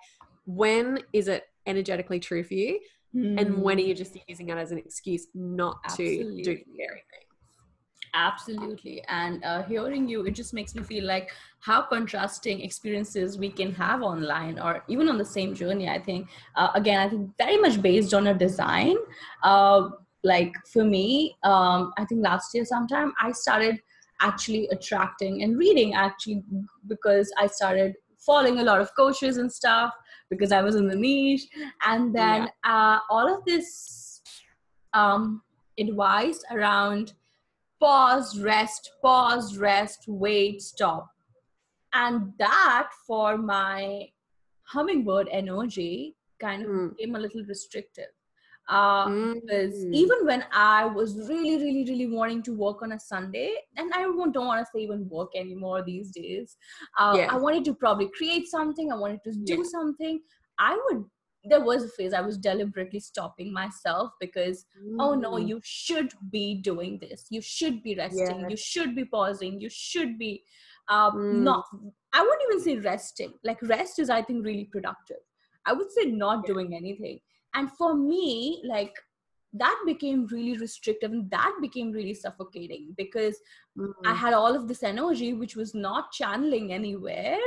when is it energetically true for you? Mm. And when are you just using it as an excuse not Absolutely. to do scary things? Absolutely. And uh, hearing you, it just makes me feel like how contrasting experiences we can have online or even on the same journey. I think, uh, again, I think very much based on a design. Uh, like for me, um, I think last year sometime I started actually attracting and reading actually because I started following a lot of coaches and stuff because I was in the niche. And then yeah. Uh, all of this um, advice around pause, rest, pause, rest, wait, stop. And that for my hummingbird energy kind of mm. became a little restrictive. Uh, mm. Because even when I was really, really, really wanting to work on a Sunday, and I don't want to say even work anymore these days, uh, yeah. I wanted to probably create something, I wanted to do yeah. something. I would there was a phase I was deliberately stopping myself because, mm. oh no, mm. you should be doing this. You should be resting. You should be pausing. You should be um, mm. not, I wouldn't even say resting. Like, rest is, I think, really productive. I would say not doing anything. And for me, like, that became really restrictive and that became really suffocating because mm. I had all of this energy which was not channeling anywhere.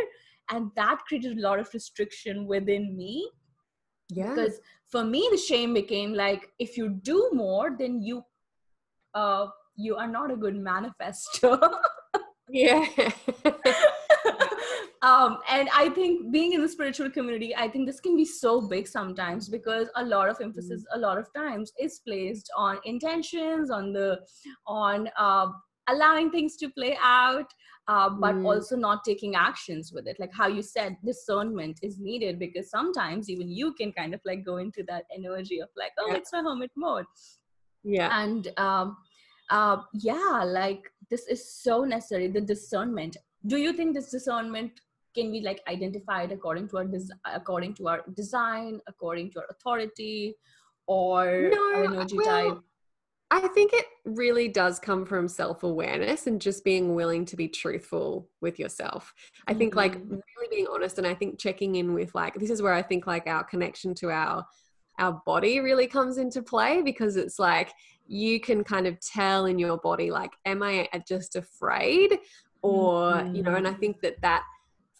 And that created a lot of restriction within me yeah because for me the shame became like if you do more then you uh you are not a good manifester [laughs] yeah [laughs] um and i think being in the spiritual community i think this can be so big sometimes because a lot of emphasis mm. a lot of times is placed on intentions on the on uh allowing things to play out uh, but mm. also not taking actions with it like how you said discernment is needed because sometimes even you can kind of like go into that energy of like oh yeah. it's my hermit mode yeah and um, uh, yeah like this is so necessary the discernment do you think this discernment can be like identified according to our des- according to our design according to our authority or no, our energy well, type I think it really does come from self awareness and just being willing to be truthful with yourself. I think, like, mm-hmm. really being honest, and I think checking in with, like, this is where I think, like, our connection to our our body really comes into play because it's like you can kind of tell in your body like am i just afraid or mm-hmm. you know and i mm-hmm. think that that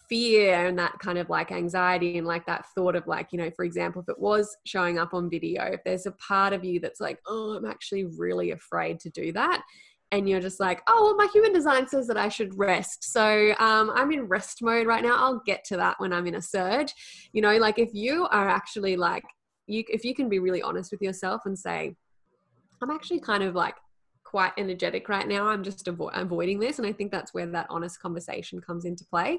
fear and that kind of like anxiety and like that thought of like you know for example if it was showing up on video if there's a part of you that's like oh i'm actually really afraid to do that and you're just like oh well my human design says that i should rest. So um, i'm in rest mode right now. I'll get to that when i'm in a surge. You know like if you are actually like you if you can be really honest with yourself and say i'm actually kind of like quite energetic right now. I'm just avo- avoiding this. And I think that's where that honest conversation comes into play.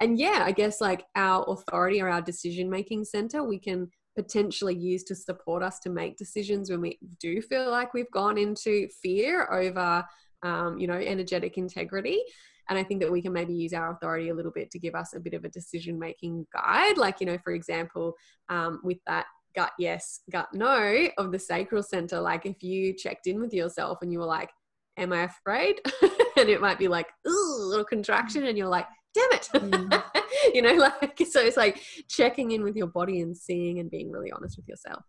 And yeah, I guess like our authority or our decision making center, we can potentially use to support us to make decisions when we do feel like we've gone into fear over, um, you know, energetic integrity. And I think that we can maybe use our authority a little bit to give us a bit of a decision making guide. Like, you know, for example, um, with that gut yes, gut no of the sacral center. Like if you checked in with yourself and you were like, Am I afraid? [laughs] and it might be like, ooh, little contraction, and you're like, damn it. Mm. [laughs] you know, like so it's like checking in with your body and seeing and being really honest with yourself.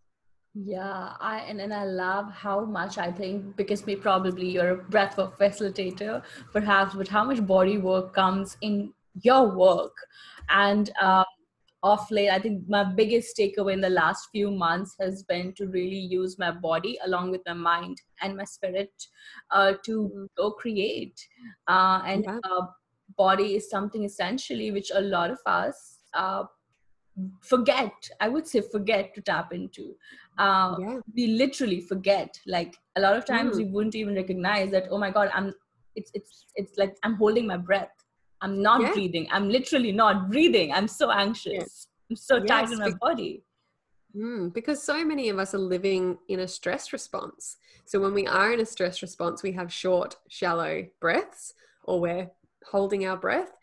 Yeah, I and, and I love how much I think because me probably you're a breath work facilitator, perhaps, but how much body work comes in your work. And um, off late i think my biggest takeaway in the last few months has been to really use my body along with my mind and my spirit uh, to go create uh, and yeah. uh, body is something essentially which a lot of us uh, forget i would say forget to tap into uh, yeah. we literally forget like a lot of times mm. we wouldn't even recognize that oh my god i'm it's it's it's like i'm holding my breath I'm not yeah. breathing. I'm literally not breathing. I'm so anxious. Yes. I'm so yes, tight in my body. Mm, because so many of us are living in a stress response. So when we are in a stress response, we have short, shallow breaths or we're holding our breath.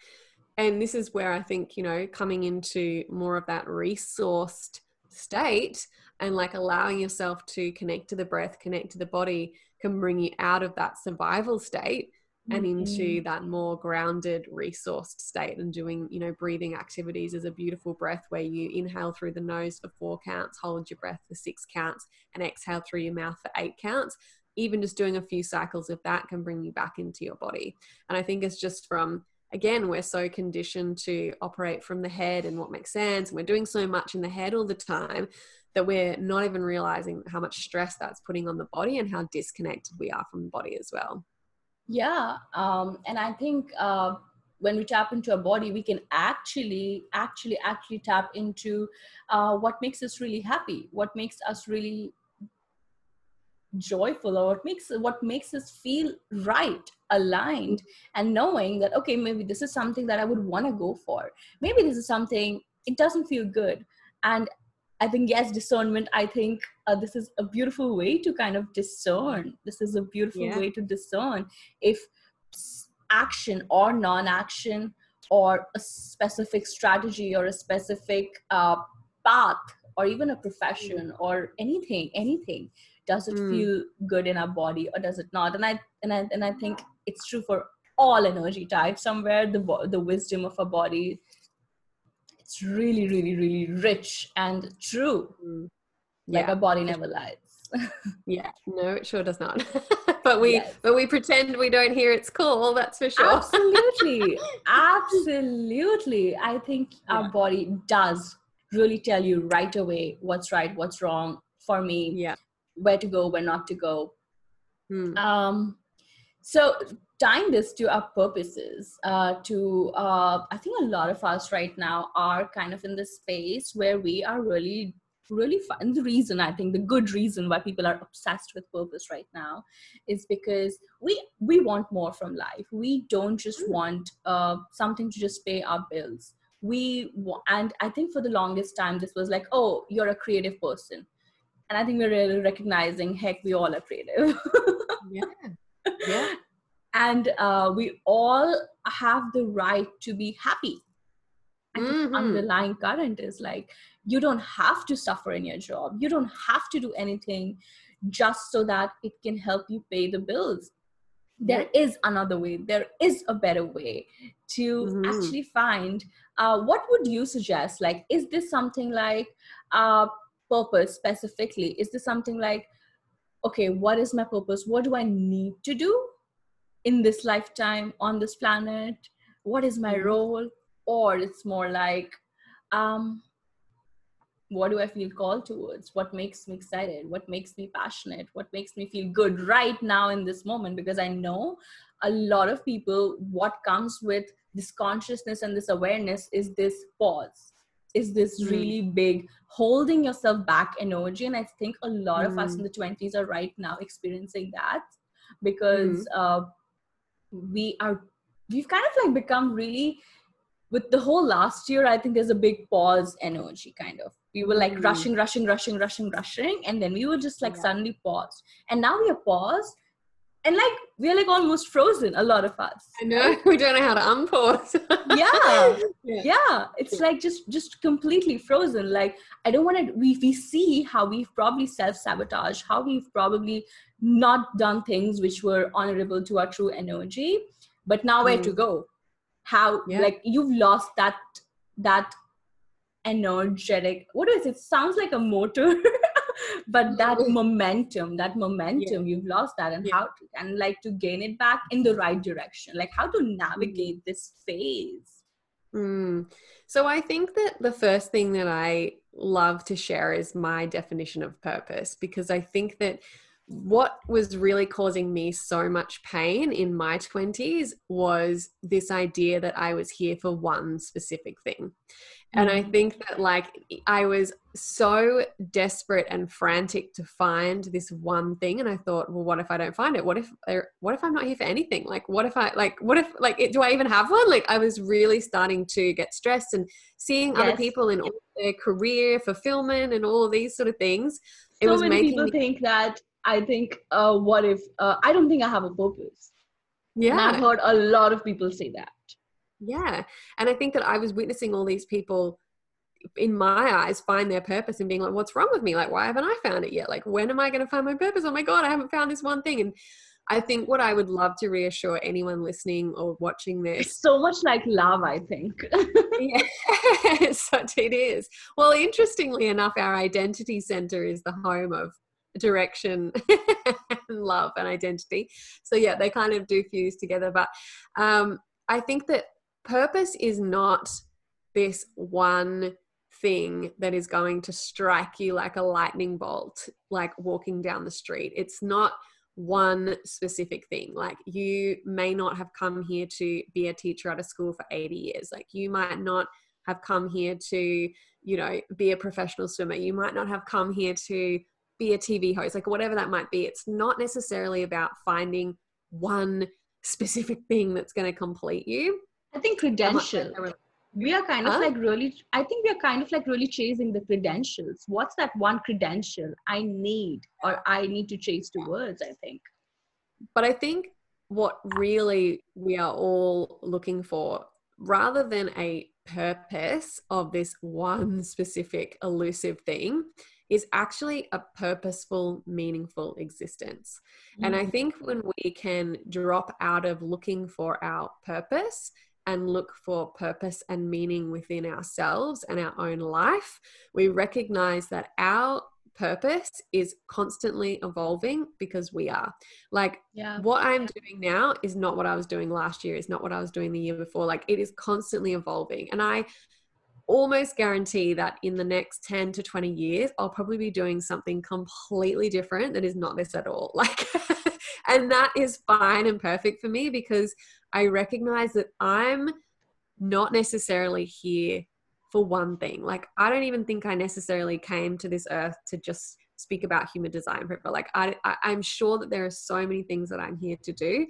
And this is where I think, you know, coming into more of that resourced state and like allowing yourself to connect to the breath, connect to the body can bring you out of that survival state and into mm-hmm. that more grounded resourced state and doing you know breathing activities is a beautiful breath where you inhale through the nose for four counts hold your breath for six counts and exhale through your mouth for eight counts. Even just doing a few cycles of that can bring you back into your body. And i think it's just from again we're so conditioned to operate from the head and what makes sense and we're doing so much in the head all the time that we're not even realizing how much stress that's putting on the body and how disconnected we are from the body as well yeah um, and i think uh, when we tap into our body we can actually actually actually tap into uh, what makes us really happy what makes us really joyful or what makes what makes us feel right aligned and knowing that okay maybe this is something that i would want to go for. Maybe this is something it doesn't feel good and I think yes, discernment. I think uh, this is a beautiful way to kind of discern. This is a beautiful yeah. way to discern if action or non-action or a specific strategy or a specific uh, path or even a profession mm. or anything anything does it mm. feel good in our body or does it not and i and i and i think it's true for all energy types somewhere the the wisdom of our body it's really, really, really rich and true. Mm. Like yeah. a body never lies. [laughs] yeah, no, it sure does not. [laughs] but we yes. but we pretend we don't hear its call, that's for sure. Absolutely. [laughs] Absolutely. I think yeah. our body does really tell you right away what's right, what's wrong for me. Yeah. Where to go, where not to go. Hmm. Um so tying this to our purposes uh, to uh, i think a lot of us right now are kind of in this space where we are really really fun. The reason i think the good reason why people are obsessed with purpose right now is because we we want more from life. We don't just mm. want uh, something to just pay our bills. We and i think for the longest time this was like oh you're a creative person. And i think we're really recognizing heck we all are creative. [laughs] Yeah. Yeah and uh, we all have the right to be happy. And mm-hmm. the underlying current is like you don't have to suffer in your job. You don't have to do anything just so that it can help you pay the bills. There is another way. There is a better way to mm-hmm. actually find uh, what would you suggest? Like is this something like uh, purpose specifically? Is this something like okay, what is my purpose? What do I need to do in this lifetime on this planet? What is my mm-hmm. role? Or it's more like, um, what do I feel called towards? What makes me excited? What makes me passionate? What makes me feel good right now in this moment? Because I know a lot of people, what comes with this consciousness and this awareness is this pause, is this mm. really big holding yourself back energy. And I think a lot mm. of us in mm. the 20s are right now experiencing that because mm. uh, we are, we've kind of like become really with the whole last year, I think there's a big pause energy kind of. We were like mm. rushing, rushing, rushing, rushing, rushing, and then we were just like yeah. suddenly paused. And now we are paused, and like we're like almost frozen. A lot of us. I know [laughs] we don't know how to unpause. [laughs] yeah. yeah, yeah. It's like just just completely frozen. Like I don't want to. We we see how we've probably self sabotage, how we've probably not done things which were honorable to our true energy. But now mm. where to mm. go? how yeah. like you've lost that that energetic what is it sounds like a motor [laughs] but that momentum that momentum yeah. you've lost that and yeah. how to, and like to gain it back in the right direction like how to navigate mm. this phase mm. so i think that the first thing that i love to share is my definition of purpose because i think that what was really causing me so much pain in my 20s was this idea that I was here for one specific thing. And I mm. think that, like, I was so desperate and frantic to find this one thing. And I thought, well, what if I don't find it? What if, what if I'm not here for anything? Like, what if I, like, what if, like, do I even have one? Like, I was really starting to get stressed and seeing yes. other people in all their career fulfillment and all of these sort of things. It so was many making people me- think that I think, uh, what if uh, I don't think I have a purpose? Yeah. And I've heard a lot of people say that. Yeah. And I think that I was witnessing all these people in my eyes find their purpose and being like what's wrong with me? Like why haven't i found it yet? Like when am i going to find my purpose? Oh my god i haven't found this one thing. And i think what i would love to reassure anyone listening or watching this it's so much like love i think. [laughs] [laughs] Yeah such it is. Well interestingly enough our identity center is the home of direction [laughs] and love and identity. So yeah they kind of do fuse together. But um, i think that purpose is not this one thing that is going to strike you like a lightning bolt like walking down the street it's not one specific thing like you may not have come here to be a teacher at a school for 80 years like you might not have come here to you know be a professional swimmer you might not have come here to be a TV host, like whatever that might be. It's not necessarily about finding one specific thing that's going to complete you. I think credential. We are kind of huh? like really, I think we are kind of like really chasing the credentials. What's that one credential I need or I need to chase towards? I think. But I think what really we are all looking for, rather than a purpose of this one [laughs] specific elusive thing, is actually a purposeful, meaningful existence. Mm. And I mm. think when we can drop out of looking for our purpose and look for purpose and meaning within ourselves and our own life, we recognize that our purpose is constantly evolving because we are. Like yeah. what I'm doing now is not what I was doing last year, is not what I was doing the year before. Like it is constantly evolving. And I almost guarantee that in the next 10 to 20 years, I'll probably be doing something completely different that is not this at all. [laughs] Like, and that is fine and perfect for me because I recognize that I'm not necessarily here for one thing. Like, I don't even think I necessarily came to this earth to just speak about human design, but like, I, I, I'm sure that there are so many things that I'm here to do.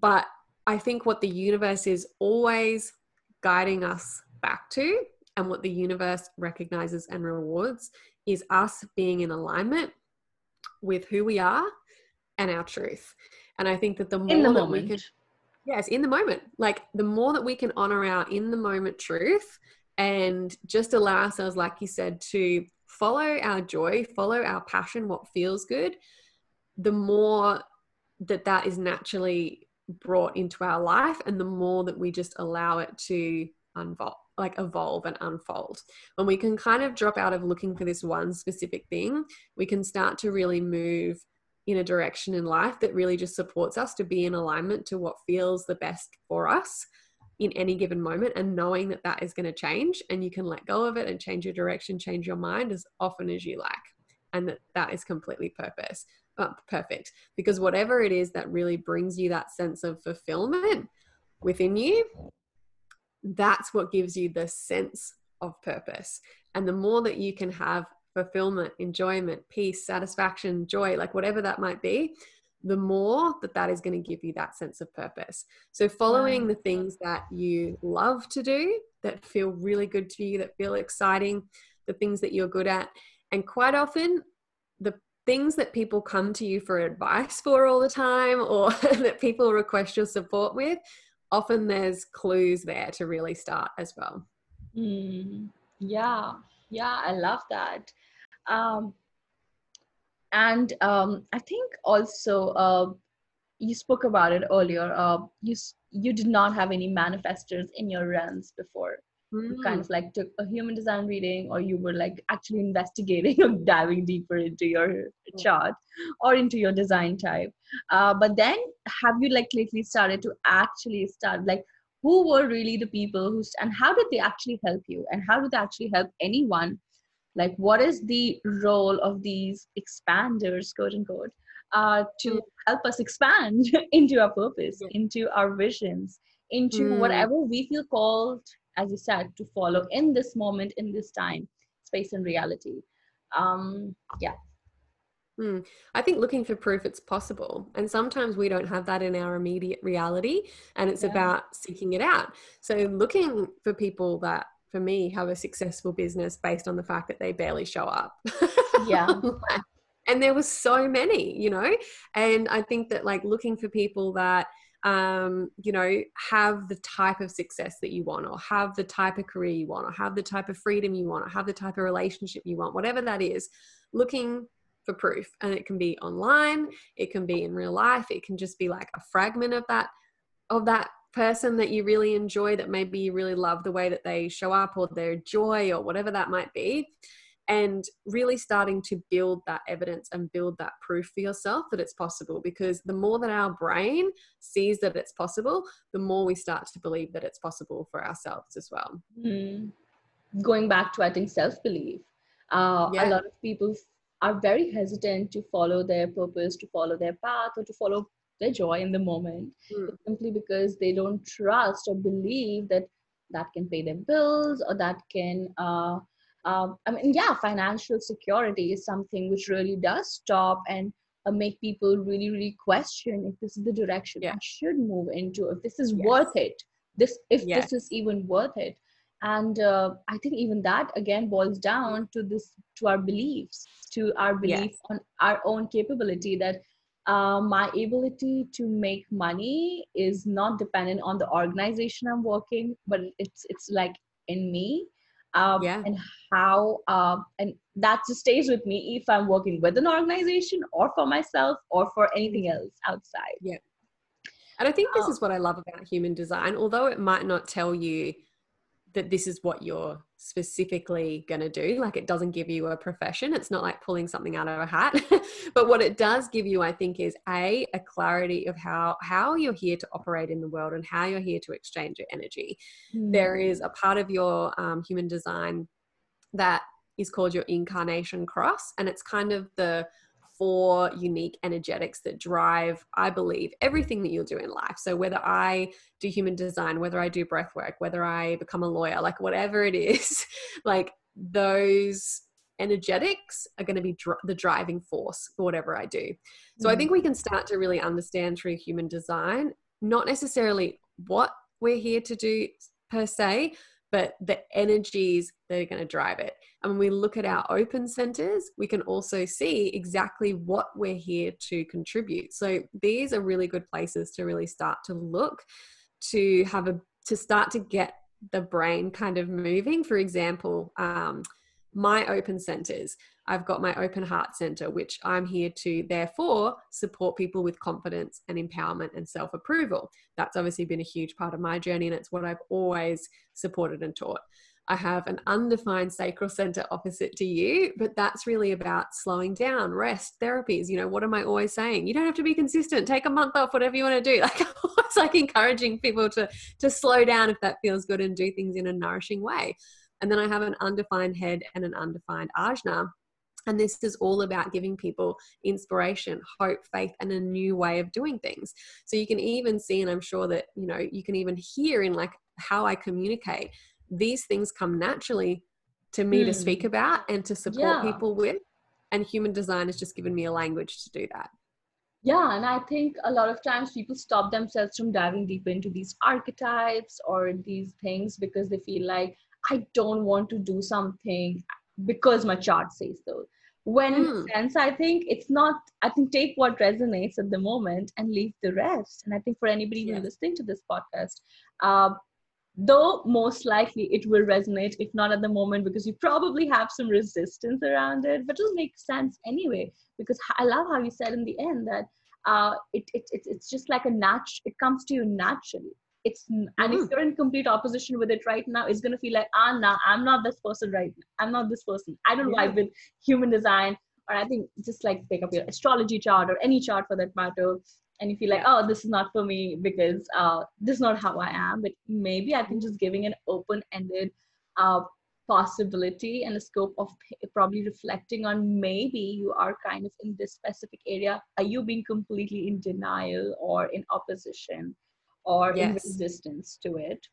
But I think what the universe is always guiding us back to and what the universe recognizes and rewards is us being in alignment with who we are and our truth. And I think that the more the that moment. we can yes, in the moment. Like the more that we can honor our in the moment truth and just allow ourselves like you said to follow our joy, follow our passion, what feels good, the more that that is naturally brought into our life and the more that we just allow it to unfold like evolve and unfold. When we can kind of drop out of looking for this one specific thing, we can start to really move in a direction in life that really just supports us to be in alignment to what feels the best for us in any given moment and knowing that that is going to change and you can let go of it and change your direction change your mind as often as you like and that that is completely purpose uh, perfect. Because whatever it is that really brings you that sense of fulfillment within you that's what gives you the sense of purpose. And the more that you can have fulfillment, enjoyment, peace, satisfaction, joy, like whatever that might be, the more that that is going to give you that sense of purpose. So, following the things that you love to do, that feel really good to you, that feel exciting, the things that you're good at. And quite often, the things that people come to you for advice for all the time or [laughs] that people request your support with, often there's clues there to really start as well. Mm, yeah, yeah, I love that. Um, and um, I think also uh, you spoke about it earlier. Uh, you you did not have any manifestors in your realms before. Mm. You kind of like took a human design reading, or you were like actually investigating [laughs] or diving deeper into your mm. chart or into your design type. Uh, but then, have you like lately started to actually start like who were really the people who and how did they actually help you and how did they actually help anyone like what is the role of these expanders quote unquote uh, to mm. help us expand [laughs] into our purpose yeah. into our visions into mm. whatever we feel called as you said to follow in this moment in this time space and reality um yeah Mm. I think looking for proof it's possible. And sometimes we don't have that in our immediate reality. And it's yeah. about seeking it out. So looking for people that for me have a successful business based on the fact that they barely show up. Yeah. [laughs] and there was so many, you know, and I think that like looking for people that um, you know, have the type of success that you want, or have the type of career you want, or have the type of freedom you want, or have the type of relationship you want, whatever that is, looking for proof. And it can be online, it can be in real life, it can just be like a fragment of that of that person that you really enjoy that maybe you really love the way that they show up or their joy or whatever that might be and really starting to build that evidence and build that proof for yourself that it's possible because the more that our brain sees that it's possible the more we start to believe that it's possible for ourselves as well mm. going back to i think self-belief uh, yeah. a lot of people are very hesitant to follow their purpose to follow their path or to follow their joy in the moment mm. simply because they don't trust or believe that that can pay their bills or that can uh, uh, i mean yeah financial security is something which really does stop and uh, make people really really question if this is the direction yeah. i should move into if this is yes. worth it this if yes. this is even worth it and uh, i think even that again boils down to this to our beliefs to our belief yes. on our own capability that uh, my ability to make money is not dependent on the organization I'm working, but it's it's like in me. Um, yeah. and how uh, and that just stays with me if i'm working with an organization or for myself or for anything else outside yeah and i think this um, is what i love about human design although it might not tell you that this is what you're specifically going to do. Like it doesn't give you a profession. It's not like pulling something out of a hat. [laughs] but what it does give you, I think, is a a clarity of how how you're here to operate in the world and how you're here to exchange your energy. Mm. There is a part of your um, human design that is called your incarnation cross, and it's kind of the four unique energetics that drive, I believe, everything that you'll do in life. So whether I do human design, whether I do breath work, whether I become a lawyer, like whatever it is, [laughs] like those energetics are going to be dr- the driving force for whatever I do. So mm. I think we can start to really understand through human design, not necessarily what we're here to do per se, but the energies that are going to drive it. And when we look at our open centers, we can also see exactly what we're here to contribute. So these are really good places to really start to look to have a to start to get the brain kind of moving. For example, um, my open centers. I've got my open heart center, which I'm here to therefore support people with confidence and empowerment and self approval. That's obviously been a huge part of my journey, and it's what I've always supported and taught. I have an undefined sacral center opposite to you, but that's really about slowing down, rest, therapies. You know, what am I always saying? You don't have to be consistent. Take a month off, whatever you want to do. [laughs] Like it's like encouraging people to to slow down if that feels good and do things in a nourishing way. And then I have an undefined head and an undefined ajna. And this is all about giving people inspiration, hope, faith, and a new way of doing things. So you can even see, and I'm sure that, you know, you can even hear in like how I communicate these things come naturally to me mm. to speak hmm. about and to support yeah. people with. And human design has just given me a language to do that. Yeah, and I think a lot of times people stop themselves from diving deep into these archetypes or these things because they feel like I don't want to do something because my chart says so. When mm. in sense, I think it's not, I think take what resonates at the moment and leave the rest. And I think for anybody yeah. who's listening to this podcast, uh, though most likely it will resonate if not at the moment because you probably have some resistance around it but it'll make sense anyway because i love how you said in the end that uh, it, it, it it's just like a natch it comes to you naturally it's and if mm-hmm. you're in complete opposition with it right now it's going to feel like ah nah i'm not this person right now. I'm not this person. I don't yeah. vibe with human design or i think just like pick up your astrology chart or any chart for that matter and you feel like oh this is not for me because uh, this is not how i am but maybe i think just giving an open-ended uh, possibility and a scope of probably reflecting on maybe you are kind of in this specific area. Are you being completely in denial or in opposition or yes. in resistance to it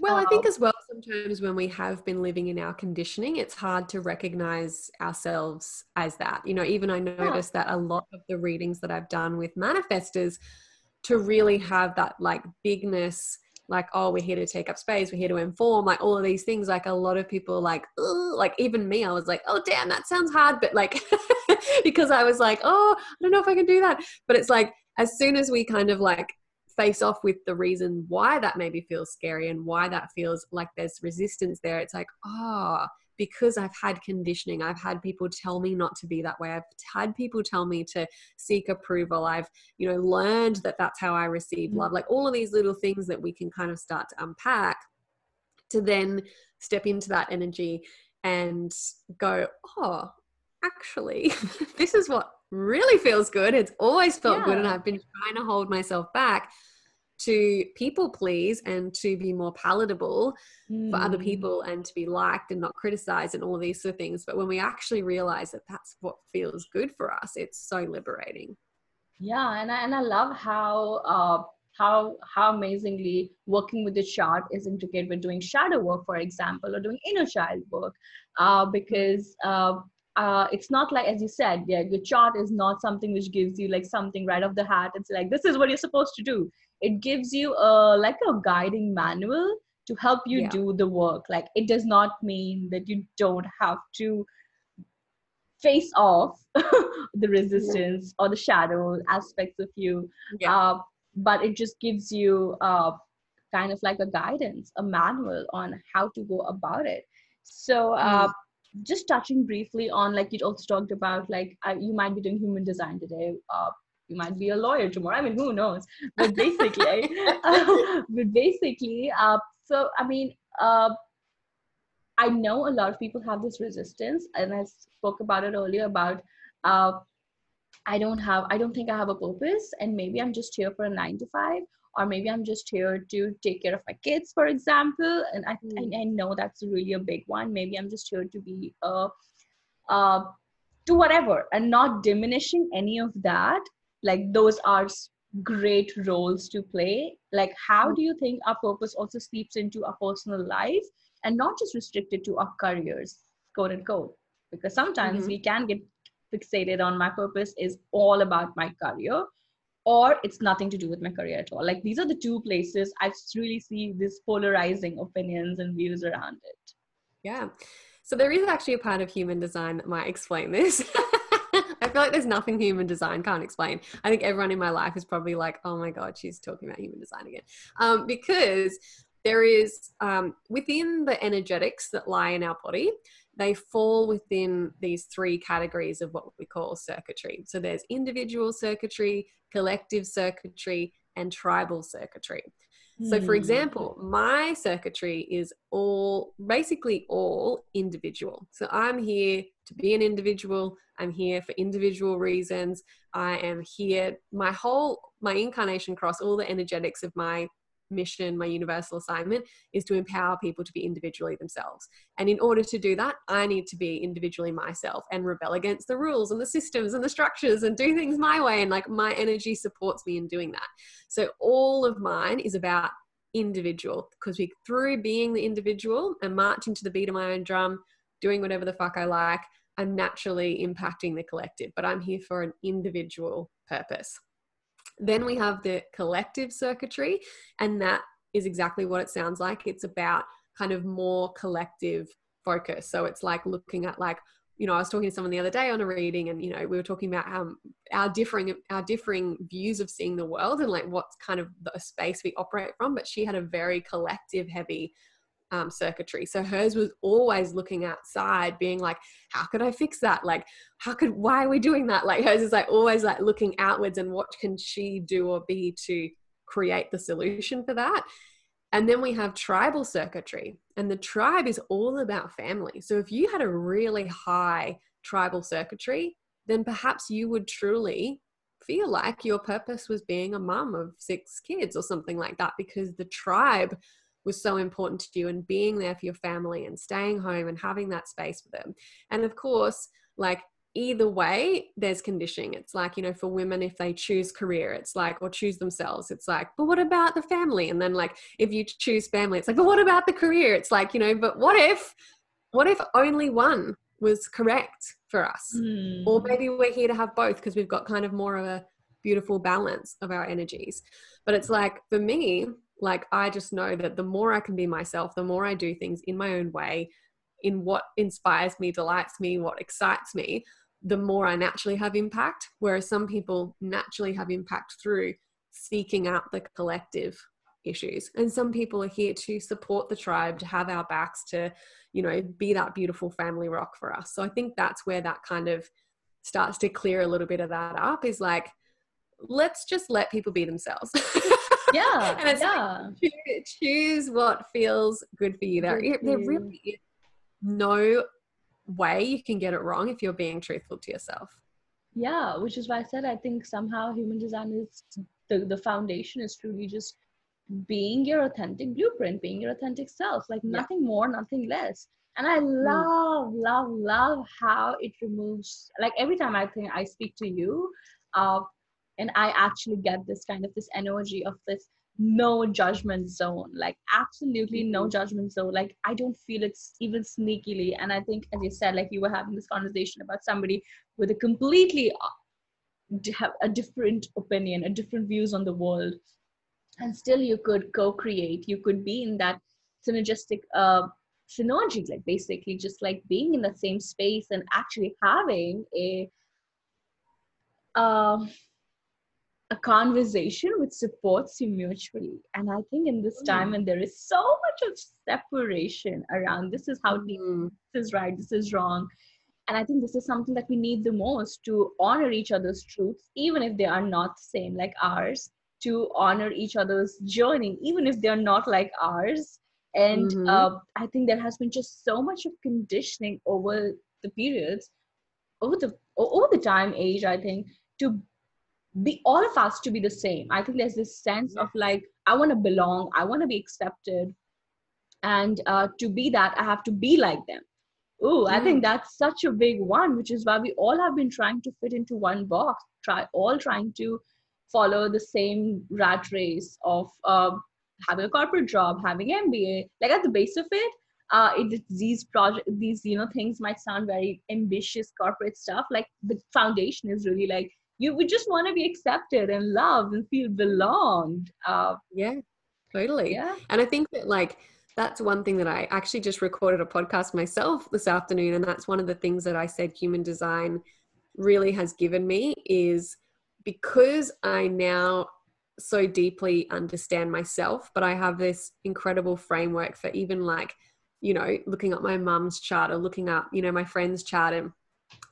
well, I think um, as well, sometimes when we have been living in our conditioning, it's hard to recognize ourselves as that. You know, even I noticed yeah. that a lot of the readings that I've done with manifestors to really have that like bigness, like, oh, we're here to take up space, we're here to inform, like all of these things. Like a lot of people, like, like even me, I was like, oh, damn, that sounds hard. But like, [laughs] because I was like, oh, I don't know if I can do that. But it's like, as soon as we kind of like face off with the reason why that maybe feels scary and why that feels like there's resistance there, it's like, oh, because I've had conditioning, I've had people tell me not to be that way. I've had people tell me to seek approval. I've, you know, learned that that's how I receive mm. love. Like all of these little things that we can kind of start to unpack to then step into that energy and go, oh, actually, [laughs] this is what really feels good. It's always felt yeah. good. And I've been trying to hold myself back to people please and to be more palatable mm. for other mm. people and to be liked and not criticized and all of these sort of things. But when we actually realize that that's what feels good for us, it's so liberating. Yeah, and I, and I love how uh, how how amazingly working with the chart is intricate with doing shadow work, for example, or doing inner child work, uh, because uh, uh, it's not like as you said yeah your chart is not something which gives you like something right off the hat it's like this is what you're supposed to do it gives you a like a guiding manual to help you yeah. do the work like it does not mean that you don't have to face off [laughs] the resistance yeah. or the shadow aspects of you yeah. uh, but it just gives you uh, kind of like a guidance a manual on how to go about it so uh, mm just touching briefly on like you also talked about like uh, you might be doing human design today uh, you might be a lawyer tomorrow i mean who knows? But basically uh, [laughs] [laughs] but basically uh, so i mean uh, i know a lot of people have this resistance and i spoke about it earlier about uh, i don't have i don't think i have a purpose and maybe i'm just here for a nine to five or maybe i'm just here to take care of my kids for example and i, mm. I, I, know that's really a big one. Maybe i'm just here to be uh, uh to whatever and not diminishing any of that. Like those are great roles to play. Like how do you think our purpose also seeps into our personal life and not just restricted to our careers quote unquote? Because sometimes mm-hmm. we can get fixated on my purpose is all about my career or it's nothing to do with my career at all. Like these are the two places I really see this polarizing opinions and views around it. Yeah. So there is actually a part of human design that might explain this. [laughs] I feel like there's nothing human design can't explain. I think everyone in my life is probably like, oh my God, she's talking about human design again. Um, because there is um, within the energetics that lie in our body, they fall within these three categories of what we call circuitry. So there's individual circuitry, collective circuitry, and tribal circuitry. So, for hmm. example, my circuitry is all basically all individual. So, I'm here to be an individual. I'm here for individual reasons. I am here, my whole, my incarnation cross, all the energetics of my mission, my universal assignment is to empower people to be individually themselves. And in order to do that, I need to be individually myself and rebel against the rules and the systems and the structures and do things my way. And like my energy supports me in doing that. So all of mine is about individual because we through being the individual and marching to the beat of my own drum, doing whatever the fuck I like, I'm naturally impacting the collective, but I'm here for an individual purpose. Then we have the collective circuitry, and that is exactly what it sounds like. It's about kind of more collective focus. So it's like looking at like you know, I was talking to someone the other day on a reading, and you know, we were talking about um, our differing our differing views of seeing the world and like what's kind of the space we operate from. But she had a very collective heavy um, circuitry. So hers was always looking outside, being like, how could I fix that? Like, how could, why are we doing that? Like hers is like always like looking outwards and what can she do or be to create the solution for that. And then we have tribal circuitry, and the tribe is all about family. So if you had a really high tribal circuitry, then perhaps you would truly feel like your purpose was being a mum of six kids or something like that because the tribe was so important to you and being there for your family and staying home and having that space for them. And of course, like either way, there's conditioning. It's like, you know, for women, if they choose career, it's like, or choose themselves, it's like, but what about the family? And then, like, if you choose family, it's like, but what about the career? It's like, you know, but what if, what if only one was correct for us? Mm. Or maybe we're here to have both because we've got kind of more of a beautiful balance of our energies. But it's like, for me, like I just know that the more I can be myself, the more I do things in my own way, in what inspires me, delights me, what excites me, the more I naturally have impact. Whereas some people naturally have impact through seeking out the collective issues. And some people are here to support the tribe, to have our backs, to, you know, be that beautiful family rock for us. So I think that's where that kind of starts to clear a little bit of that up is like, let's just let people be themselves. [laughs] yeah [laughs] and it's yeah. Like, choose, what feels good for you there there really is no way you can get it wrong if you're being truthful to yourself yeah which is why i said i think somehow human design is the, the foundation is truly just being your authentic blueprint being your authentic self like nothing yeah. more nothing less and i mm. love love love how it removes like every time i think i speak to you uh, and i actually get this kind of this energy of this no judgment zone like absolutely no mm-hmm. judgment zone. Like i don't feel it's even sneakily. And i think as you said like you were having this conversation about somebody with a completely uh, have a different opinion a different views on the world. And still you could co-create you could be in that synergistic uh, synergy like basically just like being in the same space and actually having a uh, a conversation which supports you mutually and i think in this time mm. when there is so much of separation around this is how mm. this is right this is wrong and i think this is something that we need the most to honor each other's truths even if they are not the same like ours to honor each other's journey even if they're not like ours and mm-hmm. uh, i think there has been just so much of conditioning over the periods over the over the time age i think to be all of us to be the same. I think there's this sense of like i want to belong i want to be accepted and uh, to be that i have to be like them. Oh mm. i think that's such a big one which is why we all have been trying to fit into one box try all trying to follow the same rat race of uh, having a corporate job having mba like at the base of it uh, it these project these you know things might sound very ambitious corporate stuff like the foundation is really like you would just want to be accepted and loved and feel belonged uh, yeah totally yeah and i think that like that's one thing that i actually just recorded a podcast myself this afternoon and that's one of the things that i said human design really has given me is because i now so deeply understand myself, but I have this incredible framework for even like, you know, looking at my mum's chart or looking up, you know, my friend's chart. And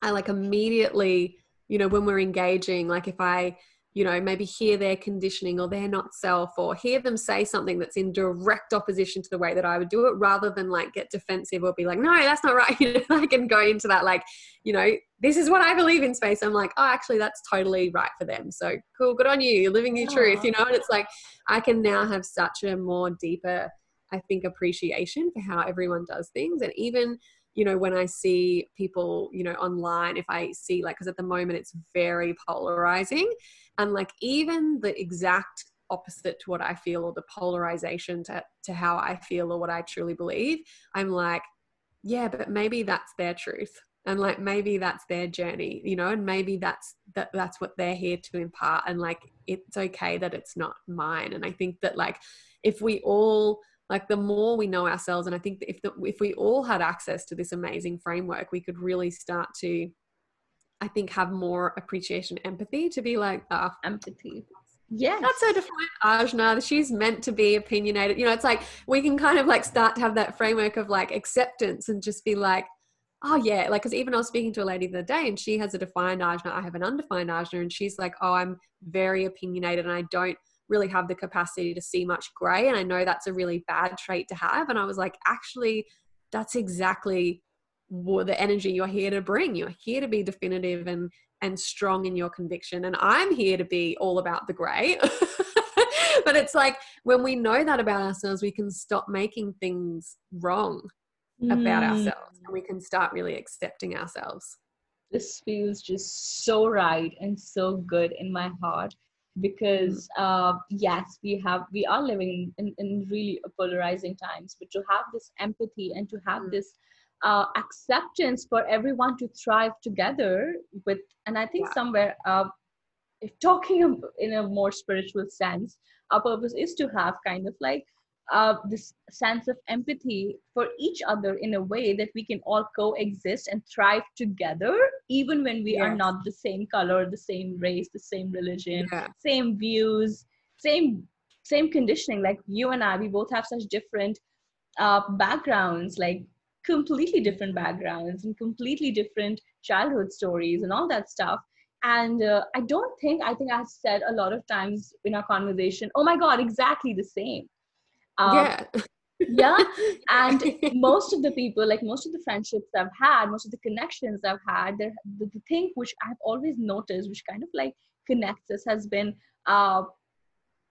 I like immediately, you know, when we're engaging, like if I, you know, maybe hear their conditioning or their not self or hear them say something that's in direct opposition to the way that I would do it rather than like get defensive or be like, no, that's not right. [laughs] You know, I can go into that, like, you know, this is what I believe in space. I'm like, oh, actually, that's totally right for them. So cool, good on you. You're living your truth, you know, and it's like, I can now have such a more deeper, I think, appreciation for how everyone does things. And even, you know when i see people you know online if i see like because at the moment it's very polarizing and like even the exact opposite to what i feel or the polarization to, to how i feel or what i truly believe i'm like yeah but maybe that's their truth and like maybe that's their journey you know and maybe that's that that's what they're here to impart and like it's okay that it's not mine. And i think that like if we all like the more we know ourselves and i think if the, if we all had access to this amazing framework we could really start to i think have more appreciation empathy to be like oh, empathy. Yeah that's so defined. Ajna she's meant to be opinionated. You know it's like we can kind of like start to have that framework of like acceptance and just be like oh yeah. Like because even i was speaking to a lady the other day and she has a defined ajna i have an undefined ajna and she's like oh i'm very opinionated and i don't really have the capacity to see much gray. And I know that's a really bad trait to have. And I was like, actually, that's exactly what the energy you're here to bring. You're here to be definitive and and strong in your conviction. And I'm here to be all about the gray. [laughs] but it's like when we know that about ourselves, we can stop making things wrong mm. about ourselves and we can start really accepting ourselves. This feels just so right and so good in my heart because mm. uh, yes we have we are living in, in really polarizing times but to have this empathy and to have mm. this uh, acceptance for everyone to thrive together with and i think somewhere uh, if talking [laughs] in a more spiritual sense our purpose is to have kind of like uh, this sense of empathy for each other in a way that we can all coexist and thrive together, even when we yes. are not the same color, the same race, the same religion, yeah. same views, same same conditioning. Like you and I, we both have such different uh, backgrounds, like completely different backgrounds and completely different childhood stories and all that stuff. And uh, I don't think, I think I've said a lot of times in our conversation, oh my God, exactly the same um, yeah. yeah. [laughs] And most of the people, like most of the friendships I've had, most of the connections I've had, the, the thing which I've always noticed, which kind of like connects us, has been uh,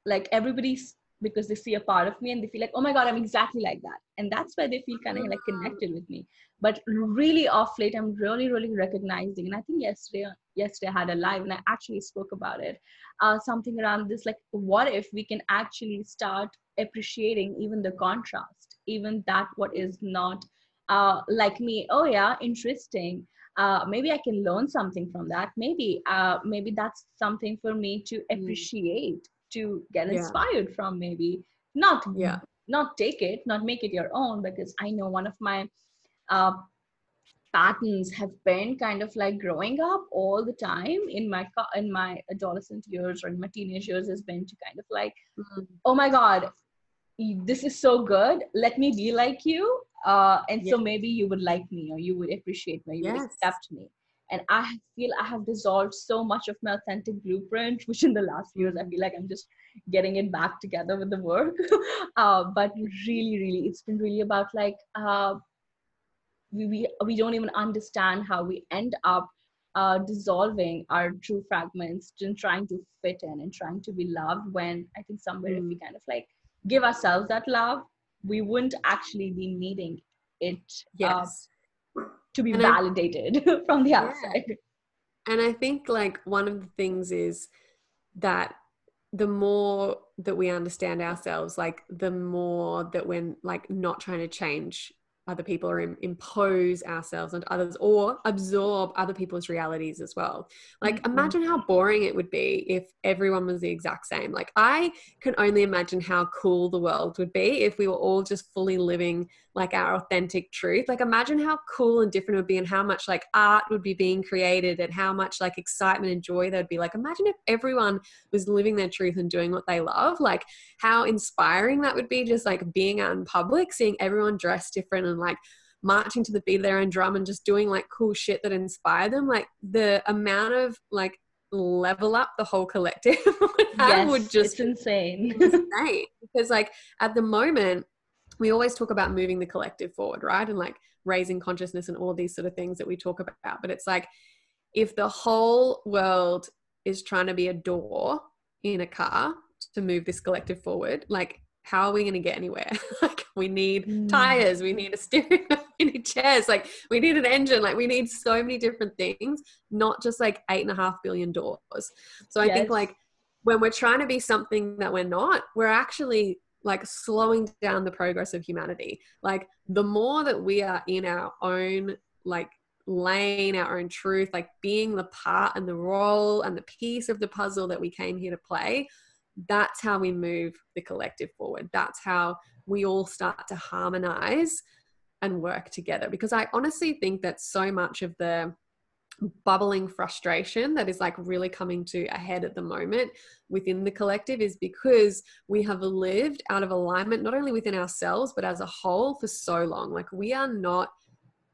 like everybody's because they see a part of me and they feel like, oh my God, I'm exactly like that. And that's why they feel kind of like connected with me. But really off late, I'm really, really recognizing. And I think yesterday, yesterday I had a live and I actually spoke about it. Uh, something around this, like, what if we can actually start appreciating even the contrast, even that what is not uh, like me. Oh yeah, interesting. Uh, maybe I can learn something from that. Maybe, uh, maybe that's something for me to hmm. appreciate, mm. to get inspired yeah. from. Maybe not, yeah, not take it, not make it your own. Because I know one of my uh, patterns have been kind of like growing up all the time in my in my adolescent years or in my teenage years has been to kind of like mm-hmm. oh my god this is so good let me be like you uh, and yes. so maybe you would like me or you would appreciate me you yes. would accept me and i feel i have dissolved so much of my authentic blueprint which in the last few years i feel like i'm just getting it back together with the work [laughs] uh, but really really it's been really about like uh, we, we we don't even understand how we end up uh, dissolving our true fragments and trying to fit in and trying to be loved when i think somewhere mm. if we kind of like give ourselves that love, we wouldn't actually be needing it uh, yes. Uh, to be and validated I, [laughs] from the outside. Yeah. And I think like one of the things is that the more that we understand ourselves, like the more that we're like not trying to change other people or impose ourselves onto others or absorb other people's realities as well. Like, mm-hmm. imagine how boring it would be if everyone was the exact same. Like, I can only imagine how cool the world would be if we were all just fully living like our authentic truth. Like, imagine how cool and different it would be, and how much like art would be being created, and how much like excitement and joy there'd be. Like, imagine if everyone was living their truth and doing what they love. Like, how inspiring that would be just like being out in public, seeing everyone dressed different and like marching to the beat of their own drum and just doing like cool shit that inspire them. Like, the amount of like level up the whole collective [laughs] yes, would just it's insane. [laughs] insane. Because like at the moment, we always talk about moving the collective forward, right? And like raising consciousness and all these sort of things that we talk about. But it's like if the whole world is trying to be a door in a car to move this collective forward, like how are we going to get anywhere? [laughs] like we need mm. tires, we need a steering, [laughs] we need chairs, like we need an engine, like we need so many different things, not just like eight and a half billion doors. So I yes. think like when we're trying to be something that we're not, we're actually like slowing down the progress of humanity. Like the more that we are in our own like lane, our own truth, like being the part and the role and the piece of the puzzle that we came here to play, that's how we move the collective forward. That's how we all start to harmonize and work together. Because I honestly think that so much of the bubbling frustration that is like really coming to a head at the moment within the collective is because we have lived out of alignment not only within ourselves but as a whole for so long. Like we are not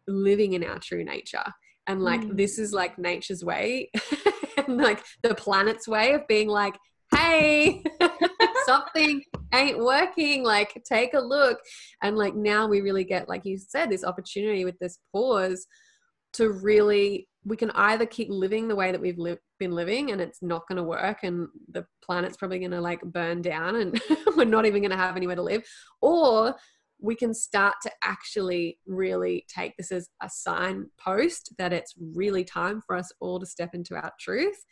living in our true nature. And like mm. this is like nature's way [laughs] and like the planet's way of being like hey [laughs] something ain't working. Like take a look. And like now we really get like you said this opportunity with this pause to really we can either keep living the way that we've li- been living and it's not going to work and the planet's probably going to like burn down and [laughs] we're not even going to have anywhere to live or we can start to actually really take this as a signpost that it's really time for us all to step into our truth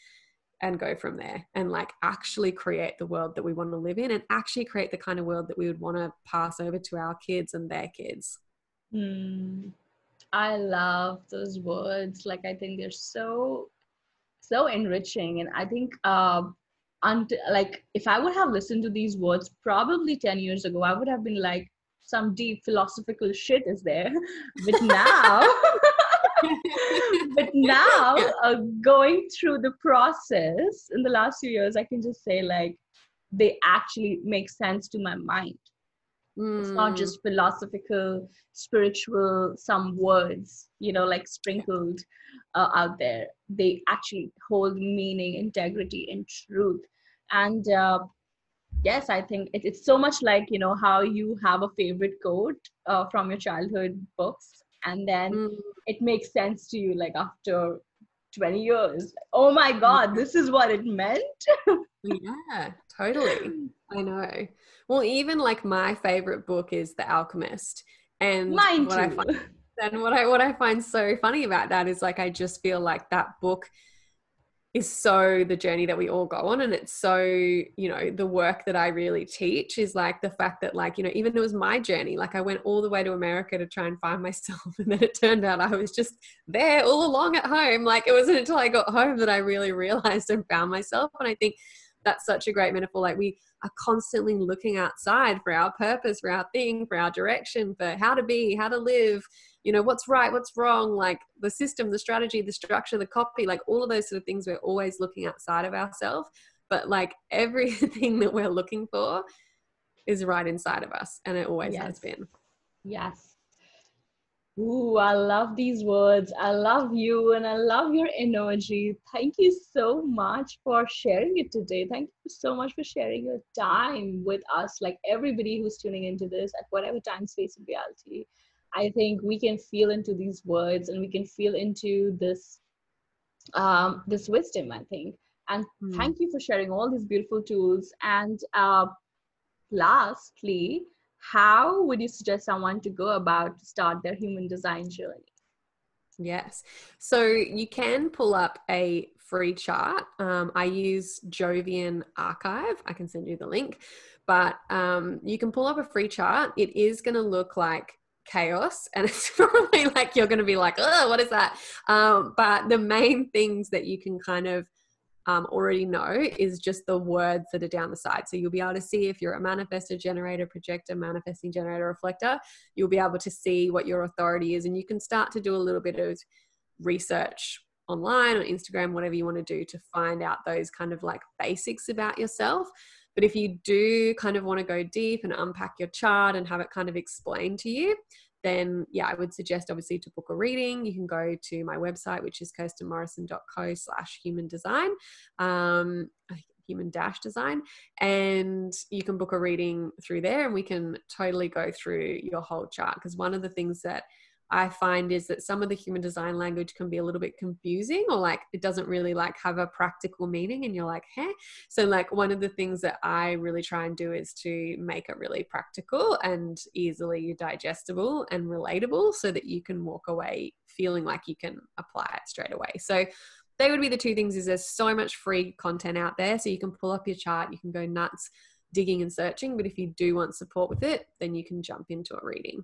and go from there and like actually create the world that we want to live in and actually create the kind of world that we would want to pass over to our kids and their kids. Mm. I love those words. Like I think they're so so enriching, and I think uh, until like if I would have listened to these words probably ten years ago, I would have been like some deep philosophical shit is there, [laughs] but now. but now uh, going through the process in the last few years i can just say like they actually make sense to my mind Mm. It's not hmm. just philosophical, spiritual, some words, you know, like sprinkled uh, out there. They actually hold meaning, integrity, and truth. And uh, yes, I think it, it's so much like, you know, how you have a favorite quote uh, from your childhood books, and then mm. it makes sense to you like after 20 years. Oh my God, this is what it meant. [laughs] yeah, totally. I know. Well, even like my favorite book is The Alchemist. And Mine what too. I find and what I what I find so funny about that is like I just feel like that book is so the journey that we all go on and it's so you know the work that i really teach is like the fact that like you know even it was my journey like i went all the way to america to try and find [laughs] myself and then it turned out i was just there all along at home like it wasn't until i got home that i really realized and found myself and i think that's such a great metaphor like we are constantly looking outside for our purpose, for our thing, for our direction, for how to be, how to live, you know, what's right, what's wrong, like the system, the strategy, the structure, the copy, like all of those sort of things. We're always looking outside of ourselves, but like [laughs] everything that we're looking for is right inside of us, and it always yes. has been. Yes. Ooh, I love these words. I love you and I love your energy. Thank you so much for sharing it today. Thank you so much for sharing your time with us, like everybody who's tuning into this at whatever time, space, and reality. I think we can feel into these words and we can feel into this um, this wisdom, I think. And mm. thank you for sharing all these beautiful tools. And uh, lastly, how would you suggest someone to go about to start their human design journey? Yes. So you can pull up a free chart. Um, I use Jovian Archive. I can send you the link. But um, you can pull up a free chart. It is going to look like chaos and [laughs] it's probably like you're going to be like oh what is that um, but the main things that you can kind of um, already know is just the words that are down the side. So you'll be able to see if you're a manifestor generator projector manifesting generator reflector you'll be able to see what your authority is. And you can start to do a little bit of research online or instagram whatever you want to do to find out those kind of like basics about yourself. But if you do kind of want to go deep and unpack your chart and have it kind of explained to you, then yeah, I would suggest obviously to book a reading. You can go to my website, which is kirstenmorrison.co slash human design. Um, [laughs] human dash design and you can book a reading through there and we can totally go through your whole chart because one of the things that I find is that some of the human design language can be a little bit confusing or like it doesn't really like have a practical meaning and you're like, hey. So like one of the things that I really try and do is to make it really practical and easily digestible and relatable so that you can walk away feeling like you can apply it straight away. So they would be the two things is there's so much free content out there so you can pull up your chart, you can go nuts digging and searching, but if you do want support with it, then you can jump into a reading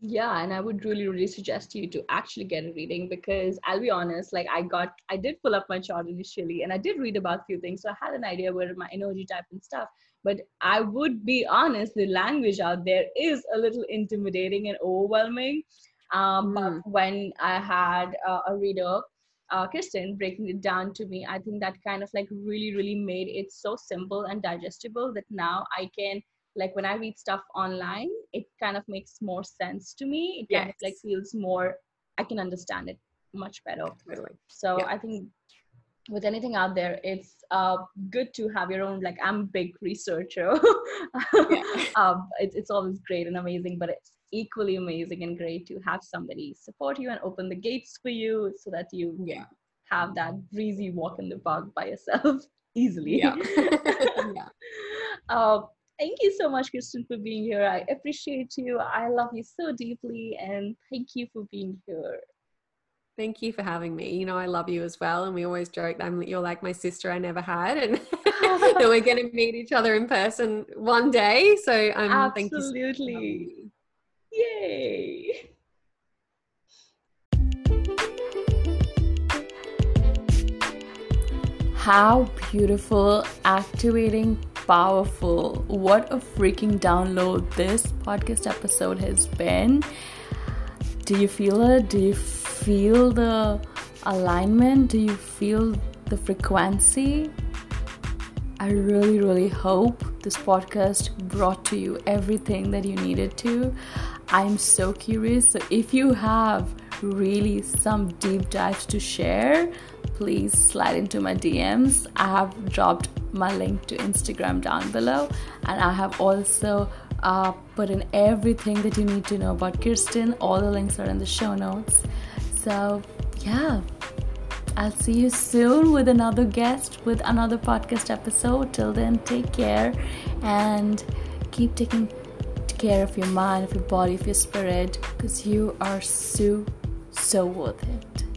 yeah and i would really really suggest you to actually get a reading because i'll be honest like i got i did pull up my chart initially and i did read about a few things so i had an idea where my energy type and stuff but i would be honest the language out there is a little intimidating and overwhelming um, mm. but when i had uh, a reader uh, Kirsten breaking it down to me, I think that kind of like really, really made it so simple and digestible that now I can like when I read stuff online, it kind of makes more sense to me. It yes. kind of like feels more, I can understand it much better. Totally. So yeah. I think with anything out there, it's uh, good to have your own, like I'm a big researcher. [laughs] um, it's, it's always great and amazing, but it's equally amazing and great to have somebody support you and open the gates for you so that you yeah. have that breezy walk in the park by yourself [laughs] easily. Yeah. [laughs] yeah. Uh, Thank you so much, Kirsten, for being here. I appreciate you. I love you so deeply, and thank you for being here. Thank you for having me. You know, I love you as well. And we always joke that you're like my sister I never had. And [laughs] that we're going to meet each other in person one day. So um, Absolutely. Yay. How beautiful, activating, powerful. What a freaking download this podcast episode has been. Do you feel it? Do you feel the alignment? Do you feel the frequency? I really, really hope this podcast brought to you everything that you needed to. I'm so curious. So, if you have really some deep dives to share, please slide into my DMs. I have dropped my link to Instagram down below, and I have also uh, put in everything that you need to know about Kirsten. All the links are in the show notes. So, yeah, I'll see you soon with another guest with another podcast episode. Till then, take care and keep taking care of your mind, of your body, of your spirit because you are so, so worth it.